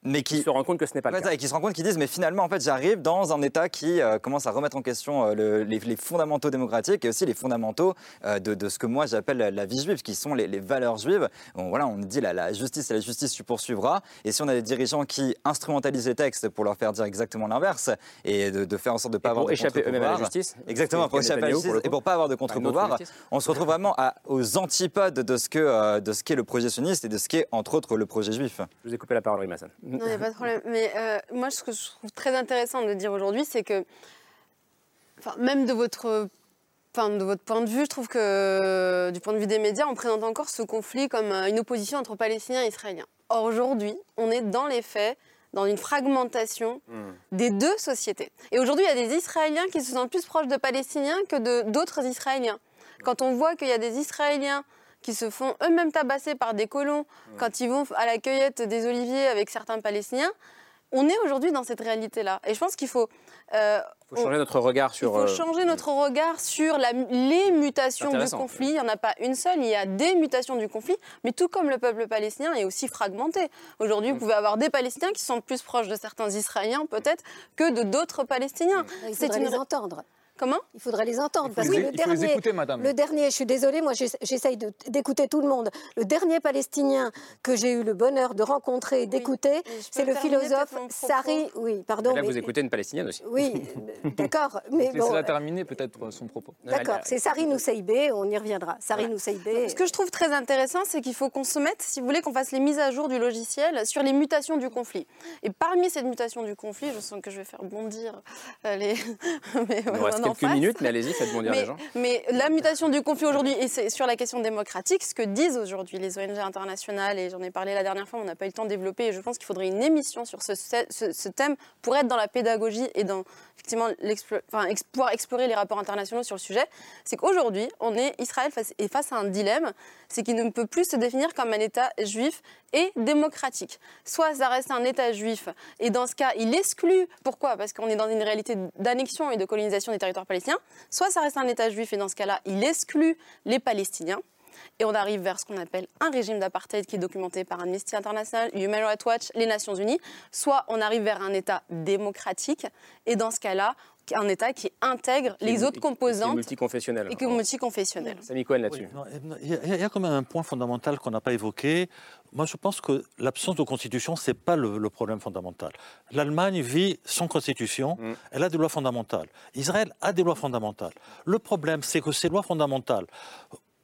Speaker 12: mais qui
Speaker 1: se rendent compte que ce n'est pas le cas.
Speaker 12: Et qui se rendent compte, qui disent mais finalement en fait j'arrive dans un État qui euh, commence à remettre en question euh, le- les, les fondamentaux démocratiques et aussi les fondamentaux euh, de, de ce que moi j'appelle la, vie juive, qui sont les, les valeurs juives. Bon, voilà, on dit la, la justice et la justice tu poursuivras. Et si on a des dirigeants qui instrumentalisent les textes pour leur faire dire exactement l'inverse et de, de faire en sorte de ne pas
Speaker 1: Et
Speaker 12: avoir
Speaker 1: pour
Speaker 12: de
Speaker 1: échapper eux-mêmes à la
Speaker 12: contre-pouvoir.
Speaker 1: justice,
Speaker 12: Exactement, pour échapper à la justice et pour pas avoir de contre-pouvoir.
Speaker 1: justice.
Speaker 12: On se retrouve vraiment à- aux antipodes de ce que euh, de ce qu'est le projet sioniste et de ce qu'est entre autres le projet juif.
Speaker 1: Je vous ai coupé la parole, Rima Hassan.
Speaker 10: Non, il n'y a pas de problème. Mais euh, moi, ce que je trouve très intéressant de dire aujourd'hui, c'est que, enfin, même de votre, enfin, de votre point de vue, je trouve que, du point de vue des médias, on présente encore ce conflit comme euh, une opposition entre Palestiniens et Israéliens. Or, aujourd'hui, on est dans les faits, dans une fragmentation des deux sociétés. Et aujourd'hui, il y a des Israéliens qui se sentent plus proches de Palestiniens que d'autres Israéliens. Quand on voit qu'il y a des Israéliens qui se font eux-mêmes tabasser par des colons quand ils vont à la cueillette des oliviers avec certains Palestiniens, on est aujourd'hui dans cette réalité-là. Et je pense qu'il faut... euh,
Speaker 1: Il faut changer notre regard
Speaker 10: il
Speaker 1: sur.
Speaker 10: faut
Speaker 1: euh,
Speaker 10: changer notre regard sur la- les mutations du conflit. Il n'y en a pas une seule, il y a des mutations du conflit. Mais tout comme le peuple palestinien est aussi fragmenté. Aujourd'hui,
Speaker 1: Mm.
Speaker 10: vous pouvez avoir des Palestiniens qui sont plus proches de certains Israéliens, peut-être, que de d'autres Palestiniens.
Speaker 8: Il
Speaker 10: C'est
Speaker 8: faudrait
Speaker 10: une-
Speaker 8: les entendre.
Speaker 10: Comment?
Speaker 8: Il faudrait les entendre. Parce
Speaker 13: les-
Speaker 8: que le dernier,
Speaker 13: écouter, madame.
Speaker 8: le dernier, je suis désolée, moi j'essa- j'essaye d'écouter tout le monde. Le dernier Palestinien que j'ai eu le bonheur de rencontrer et d'écouter, c'est le philosophe Sari. Oui, pardon.
Speaker 1: Là,
Speaker 8: mais-
Speaker 1: vous écoutez une Palestinienne aussi.
Speaker 8: Oui, euh, d'accord. Mais bon,
Speaker 13: Laissez-la terminer peut-être euh, son propos.
Speaker 8: d'accord. C'est Sari Noussaïbé, on y reviendra. Sari Noussaïbé.
Speaker 10: Ce que je trouve très intéressant, c'est qu'il faut qu'on se mette, si vous voulez, qu'on fasse les mises à jour du logiciel sur les mutations du conflit. Et parmi ces mutations du conflit, je sens que je vais faire bondir euh, les.
Speaker 1: Il
Speaker 10: d'en
Speaker 1: quelques
Speaker 10: face.
Speaker 1: minutes, mais allez-y, faites
Speaker 10: mais,
Speaker 1: les gens.
Speaker 10: mais la mutation du conflit aujourd'hui, et c'est sur la question démocratique, ce que disent aujourd'hui les ONG internationales, et j'en ai parlé la dernière fois, on n'a pas eu le temps de développer, et je pense qu'il faudrait une émission sur ce, ce- ce thème pour être dans la pédagogie et dans effectivement l'explo- enfin, ex- pouvoir explorer les rapports internationaux sur le sujet, c'est qu'aujourd'hui, on est Israël face, est face à un dilemme, c'est qu'il ne peut plus se définir comme un État juif et démocratique. Soit ça reste un État juif, et dans ce cas, il exclut. Pourquoi? Parce qu'on est dans une réalité d'annexion et de colonisation des territoires Soit ça reste un État juif, et dans ce cas-là, il exclut les Palestiniens. Et on arrive vers ce qu'on appelle un régime d'apartheid qui est documenté par Amnesty International, Human Rights Watch, les Nations Unies. Soit on arrive vers un État démocratique, et dans ce cas-là, un État qui intègre
Speaker 1: Qui
Speaker 10: les autres
Speaker 1: qui est
Speaker 10: composantes
Speaker 1: multiconfessionnel.
Speaker 10: et qui est multiconfessionnel.
Speaker 1: Samy Cohen là-dessus.
Speaker 9: Il y, a- il y a quand même un point fondamental qu'on n'a pas évoqué. Moi, je pense que l'absence de constitution, ce n'est pas le, le problème fondamental. L'Allemagne vit sans constitution, elle a des lois fondamentales. Israël a des lois fondamentales. Le problème, c'est que ces lois fondamentales,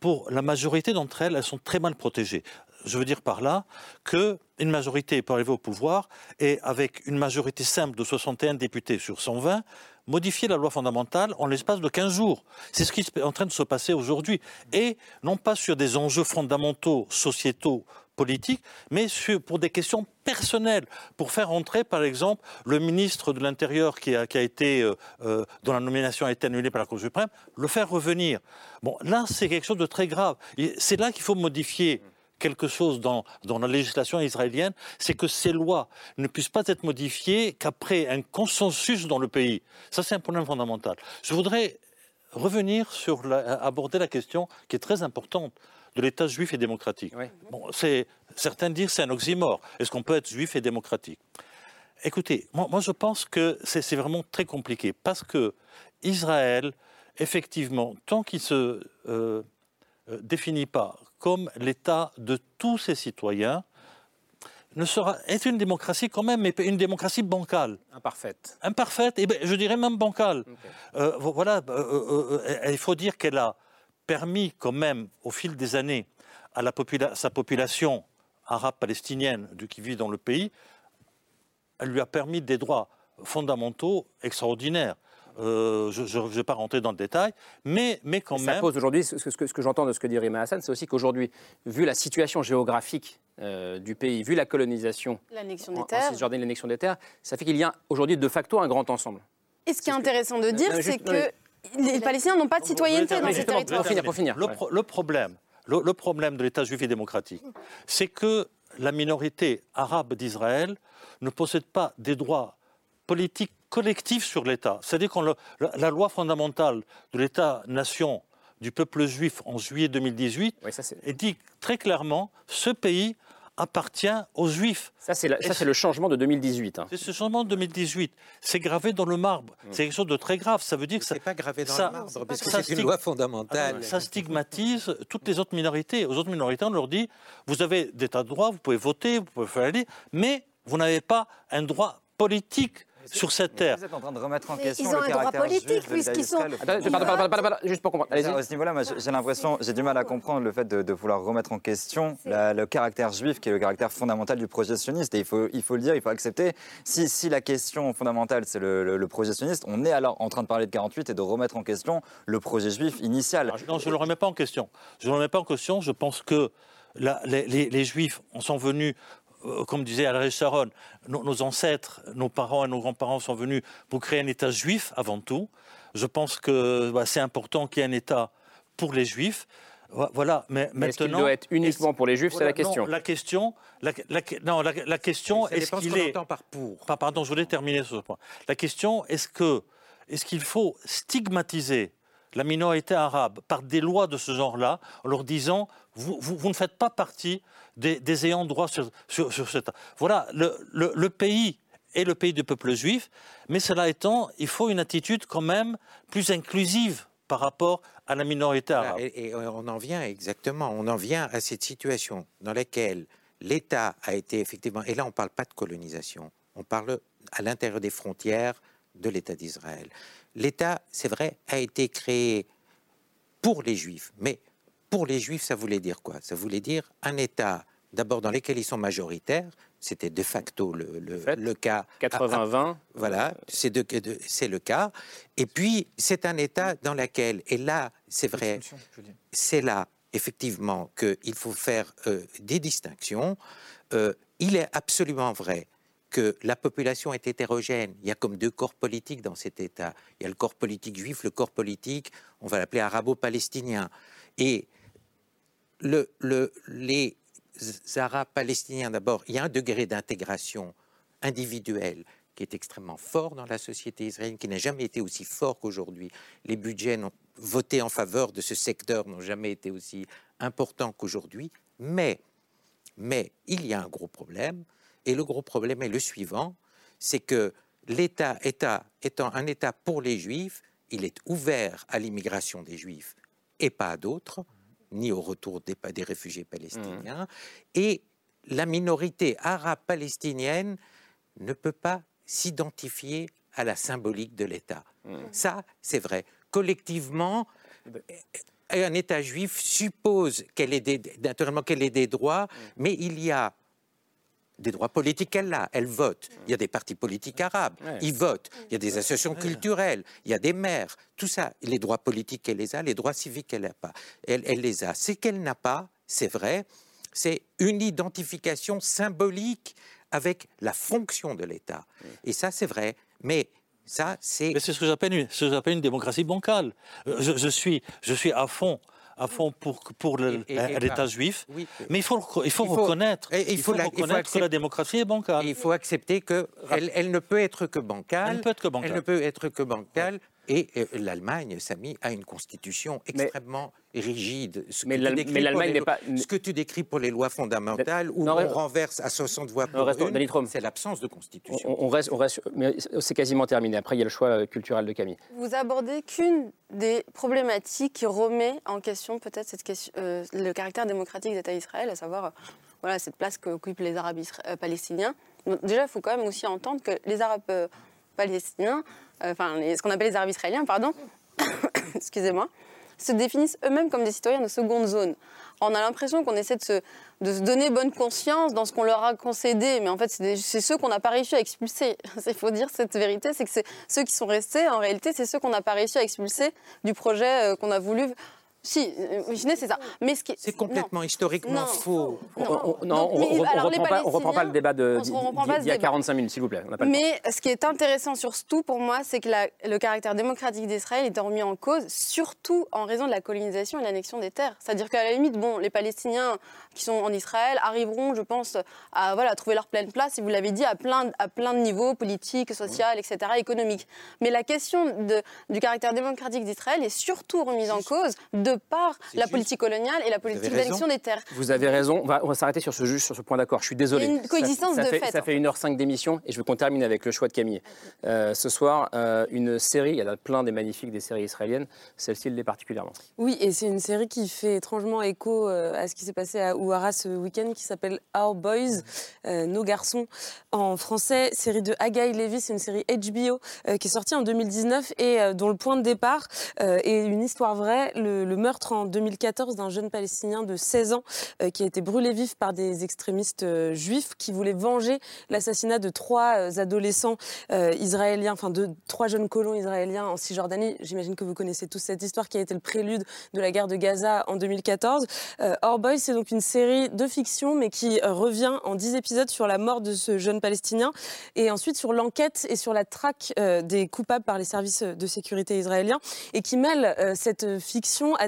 Speaker 9: pour la majorité d'entre elles, elles sont très mal protégées. Je veux dire par là que une majorité peut arriver au pouvoir et avec une majorité simple de 61 députés sur 120, modifier la loi fondamentale en l'espace de 15 jours. C'est ce qui est en train de se passer aujourd'hui. Et non pas sur des enjeux fondamentaux, sociétaux, politiques, mais sur, pour des questions personnelles, pour faire entrer, par exemple, le ministre de l'Intérieur qui a, été, euh, euh, dont la nomination a été annulée par la Cour suprême, le faire revenir. Bon, là, c'est quelque chose de très grave. C'est là qu'il faut modifier quelque chose dans, dans la législation israélienne, c'est que ces lois ne puissent pas être modifiées qu'après un consensus dans le pays. Ça, c'est un problème fondamental. Je voudrais revenir sur la, aborder la question qui est très importante de l'État juif et démocratique. Bon, c'est, certains disent que c'est un oxymore. Est-ce qu'on peut être juif et démocratique? Écoutez, moi, moi, je pense que c'est, c'est vraiment très compliqué parce que Israël, effectivement, tant qu'il se euh, euh, définit pas comme l'État de tous ses citoyens, ne sera, est une démocratie quand même, mais une démocratie bancale.
Speaker 1: Imparfaite.
Speaker 9: Imparfaite, et ben, je dirais même bancale. Euh, vo- voilà, euh, euh, il faut dire qu'elle a permis quand même, au fil des années, à la sa population arabe palestinienne qui vit dans le pays, elle lui a permis des droits fondamentaux extraordinaires. Euh, je ne vais pas rentrer dans le détail, mais, mais quand même.
Speaker 1: Ça pose aujourd'hui, ce, ce, que, j'entends de ce que dit Rima Hassan, c'est aussi qu'aujourd'hui, vu la situation géographique euh, du pays, vu la colonisation,
Speaker 10: l'annexion des terres,
Speaker 1: l'annexion des terres, ça fait qu'il y a aujourd'hui de facto un grand ensemble.
Speaker 10: Et ce qui est, intéressant de dire, c'est que les Palestiniens n'ont pas de citoyenneté dans ces territoires.
Speaker 1: Pour finir, pour finir.
Speaker 9: Le, problème, le, problème de l'État juif et démocratique, c'est que la minorité arabe d'Israël ne possède pas des droits politiques collectifs sur l'État. C'est-à-dire que la, loi fondamentale de l'État-nation du peuple juif en juillet 2018 dit très clairement ce pays appartient aux Juifs.
Speaker 1: Ça, c'est le changement de 2018. Hein.
Speaker 9: C'est ce changement de 2018. C'est gravé dans le marbre. Mm. C'est quelque chose de très grave. Ça veut dire que ça.
Speaker 11: C'est pas gravé dans le marbre, parce que c'est une loi fondamentale.
Speaker 9: Ah ça stigmatise toutes les autres minorités. Aux autres minorités, on leur dit vous avez des tas de droits, vous pouvez voter, vous pouvez faire aller, mais vous n'avez pas un droit politique sur cette terre.
Speaker 12: Vous êtes en train de remettre en question
Speaker 8: ils ont
Speaker 12: le
Speaker 8: un droit politique puisqu'ils sont.
Speaker 1: Attendez, pardon, pardon, pardon, juste pour comprendre.
Speaker 12: À ce niveau-là, j'ai l'impression, j'ai du mal à comprendre le fait de, vouloir remettre en question le caractère juif, qui est le caractère fondamental du projet sioniste. Et il faut, il faut le dire, il faut accepter. Si, si la question fondamentale, c'est le, le, projet sioniste, on est alors en train de parler de 48 et de remettre en question le projet juif initial.
Speaker 9: non, je ne le remets pas en question. Je ne le remets pas en question. Je pense que les, les, les, Juifs en sont venus comme disait Ariel Sharon, nos, ancêtres, nos parents et nos grands-parents sont venus pour créer un État juif avant tout. Je pense que bah, c'est important qu'il y ait un État pour les Juifs. Voilà, mais,
Speaker 1: mais
Speaker 9: maintenant. Est-ce
Speaker 1: doit être uniquement pour les Juifs C'est la question.
Speaker 9: la question, la, non, la, question, est-ce qu'il est.
Speaker 11: par pour.
Speaker 9: Pardon, je voulais terminer sur ce point. La question, est-ce que, est-ce qu'il faut stigmatiser la minorité arabe par des lois de ce genre-là, en leur disant vous, vous, ne faites pas partie des, ayants droit sur, sur, sur cette. Voilà, le, le, pays est le pays du peuple juif, mais cela étant, il faut une attitude quand même plus inclusive par rapport à la minorité arabe.
Speaker 11: Et, on en vient exactement, on en vient à cette situation dans laquelle l'État a été effectivement, et là on ne parle pas de colonisation, on parle à l'intérieur des frontières de l'État d'Israël l'État, c'est vrai, a été créé pour les Juifs. Mais pour les Juifs, ça voulait dire quoi? Ça voulait dire un État, d'abord dans lequel ils sont majoritaires, c'était de facto le, le, cas.
Speaker 1: 80-20.
Speaker 11: Voilà, c'est le cas. Et puis, c'est un État dans lequel, et là, c'est vrai, c'est là, effectivement, qu'il faut faire euh, des distinctions. Euh, il est absolument vrai que la population est hétérogène. Il y a comme deux corps politiques dans cet État. Il y a le corps politique juif, le corps politique, on va l'appeler arabo-palestinien. Et le, les Arabes palestiniens, d'abord, il y a un degré d'intégration individuelle qui est extrêmement fort dans la société israélienne, qui n'a jamais été aussi fort qu'aujourd'hui. Les budgets votés en faveur de ce secteur n'ont jamais été aussi importants qu'aujourd'hui. Mais, mais il y a un gros problème, et le gros problème est le suivant, c'est que l'État étant un État pour les Juifs, il est ouvert à l'immigration des Juifs et pas à d'autres, ni au retour des, des réfugiés palestiniens. Mmh. Et la minorité arabe palestinienne ne peut pas s'identifier à la symbolique de l'État. Mmh. Ça, c'est vrai. Collectivement, eh ben un État juif suppose qu'elle ait naturellement qu'elle ait des droits, mmh. mais il y a des droits politiques qu'elle a. Elle vote. Il y a des partis politiques arabes. Ils votent. Il y a des associations culturelles. Il y a des maires. Tout ça, les droits politiques, elle les a. Les droits civiques, elle n'a pas. Elle, elle les a. Ce qu'elle n'a pas, c'est vrai, c'est une identification symbolique avec la fonction de l'État. Et ça, c'est vrai. Mais ça, c'est.
Speaker 9: Mais c'est ce que j'appelle une, une, démocratie bancale. Euh, je, je, suis, je suis à fond à fond pour, pour l'État juif. Mais il faut, il faut, reconnaître, il faut, reconnaître que la démocratie est bancale.
Speaker 11: il faut accepter qu'elle elle ne peut être que bancale. Elle ne peut être que bancale. Elle ne peut être que bancale. Et euh, l'Allemagne, Samy, a une constitution extrêmement rigide. Ce
Speaker 1: mais l'Allemagne n'est pas.
Speaker 11: Ce que tu décris pour les lois fondamentales, où on renverse à 60 voix pour une, c'est l'absence de constitution.
Speaker 1: On, reste, on reste, mais c'est quasiment terminé. Après, il y a le choix euh, culturel de Camille.
Speaker 10: Vous abordez qu'une des problématiques qui remet en question peut-être cette question, euh, le caractère démocratique d'État d'Israël, à savoir voilà, cette place qu'occupent les Arabes palestiniens. déjà, il faut quand même aussi entendre que les Arabes palestiniens, enfin ce qu'on appelle les Arabes israéliens, pardon, excusez-moi, se définissent eux-mêmes comme des citoyens de seconde zone. On a l'impression qu'on essaie de se, de se, donner bonne conscience dans ce qu'on leur a concédé, mais en fait, c'est ceux qu'on n'a pas réussi à expulser. Il faut dire cette vérité, c'est que ceux qui sont restés, en réalité, c'est ceux qu'on n'a pas réussi à expulser du projet euh, qu'on a voulu si, euh, c'est ça.
Speaker 11: Mais ce qui c'est complètement historiquement faux.
Speaker 1: Non, on ne reprend, pas le débat d'il y a 45 minutes, s'il vous plaît.
Speaker 10: mais ce qui est intéressant surtout pour moi, c'est que le caractère démocratique d'Israël est remis en cause, surtout en raison de la colonisation et l'annexion des terres. C'est-à-dire qu'à la limite, bon, les Palestiniens qui sont en Israël arriveront, je pense, à voilà, trouver leur pleine place, si vous l'avez dit, à plein, à plein de niveaux, politiques, social, etc., économiques. Mais la question de, du caractère démocratique d'Israël est surtout remise en cause de par la politique coloniale et la politique d'annexion des terres.
Speaker 1: Vous avez raison. On va, s'arrêter sur ce juge, sur ce point d'accord. Je suis désolé.
Speaker 10: une coexistence
Speaker 1: ça,
Speaker 10: de
Speaker 1: fait,
Speaker 10: fait.
Speaker 1: Ça fait 1h05 d'émission et je veux qu'on termine avec le choix de Camille. Euh, ce soir, euh, une série, il y en a plein des magnifiques des séries israéliennes. Celle-ci l'est particulièrement.
Speaker 14: Oui, et c'est une série qui fait étrangement écho euh, à ce qui s'est passé à Ouara ce week-end qui s'appelle Our Boys, Nos garçons en français. Série de Hagaï Levy, c'est une série HBO qui est sortie en 2019 et dont le point de départ est une histoire vraie. Le, le meurtre en 2014 d'un jeune palestinien de 16 ans euh, qui a été brûlé vif par des extrémistes euh, juifs qui voulaient venger l'assassinat de trois euh, adolescents israéliens, enfin de trois jeunes colons israéliens en Cisjordanie. J'imagine que vous connaissez tous cette histoire qui a été le prélude de la guerre de Gaza en 2014. Our Boys, c'est donc une série de fiction, mais qui revient en 10 épisodes sur la mort de ce jeune palestinien et ensuite sur l'enquête et sur la traque des coupables par les services de sécurité israéliens et qui mêle cette fiction à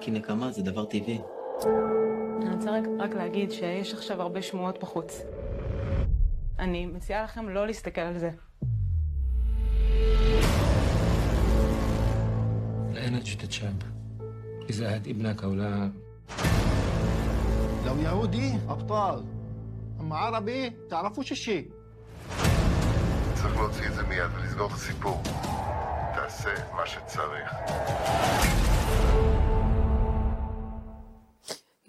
Speaker 16: כי נקמה זה דבר טבעי.
Speaker 17: אני רוצה רק, רק להגיד שיש עכשיו הרבה שמועות בחוץ. אני מציעה לכם לא להסתכל על זה.
Speaker 16: الآن جدة شاب إذا هاد ابنك أو لا لو يهودي أبطال أما عربي تعرفوش الشيء
Speaker 18: צריך להוציא את זה מיד ולסגור את הסיפור. תעשה מה שצריך.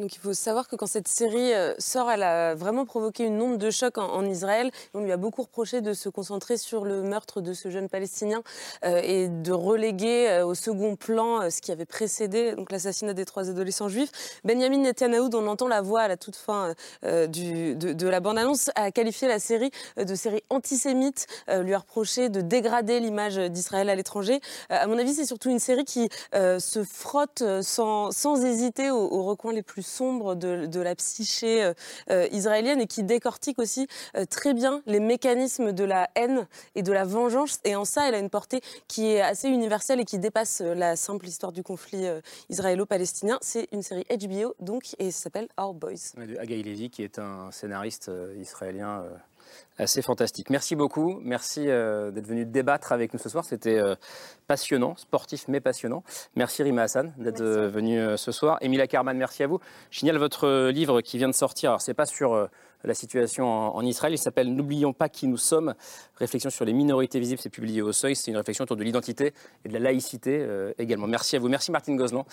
Speaker 14: Il faut savoir que quand cette série euh, sort, elle a vraiment provoqué une onde de choc en, Israël. On lui a beaucoup reproché de se concentrer sur le meurtre de ce jeune Palestinien euh, et de reléguer euh, au second plan ce qui avait précédé l'assassinat des trois adolescents juifs. Benjamin Netanyahu, dont on entend la voix à la toute fin de, la bande-annonce, a qualifié la série de série antisémite, lui a reproché de dégrader l'image d'Israël à l'étranger. à mon avis, c'est surtout une série qui se frotte sans, sans hésiter aux, aux recoins les plus sombre de, la psyché euh, euh, israélienne et qui décortique aussi euh, très bien les mécanismes de la haine et de la vengeance. Et en ça, elle a une portée qui est assez universelle et qui dépasse la simple histoire du conflit israélo-palestinien. C'est une série HBO, donc, et ça s'appelle Our Boys.
Speaker 1: De Hagaï Levy, qui est un scénariste israélien assez fantastique. Merci beaucoup. Merci euh, d'être venu débattre avec nous ce soir. C'était euh, passionnant, sportif mais passionnant. Merci Rima Hassan d'être euh, venu ce soir. Emilia Carman, merci à vous. Je signale votre livre qui vient de sortir. Alors, c'est pas sur la situation en, Israël. Il s'appelle N'oublions pas qui nous sommes. Réflexion sur les minorités visibles. C'est publié au Seuil. C'est une réflexion autour de l'identité et de la laïcité euh, également. Merci à vous. Merci Martine Gozlan.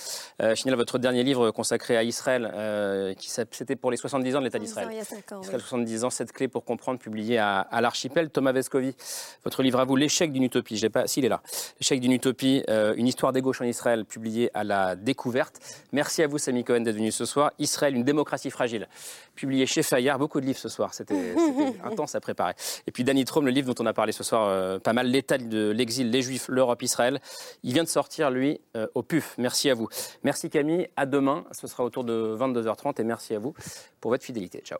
Speaker 1: Euh, je signale votre dernier livre consacré à Israël, euh, qui c'était pour les 70 ans de l'État d'Israël.
Speaker 8: Il y a 5 ans.
Speaker 1: Israël, 70 ans, cette clé pour comprendre, publié à, à l'archipel. Thomas Vescovi, votre livre à vous, L'échec d'une utopie. Je pas, s'il est là. L'échec d'une utopie, euh, une histoire des gauches en Israël, publié à la découverte. Merci à vous, Samy Cohen, d'être venu ce soir. Israël, une démocratie fragile, publié chez Fayard. Beaucoup de livres ce soir. C'était intense à préparer. Et puis Danny Trom, le livre dont on a parlé ce soir euh, pas mal, L'état de l'exil, les Juifs, l'Europe, Israël. Il vient de sortir, lui, euh, au PUF. Merci à vous. Merci Camille. À demain. Ce sera autour de 22h30. Et merci à vous pour votre fidélité. Ciao.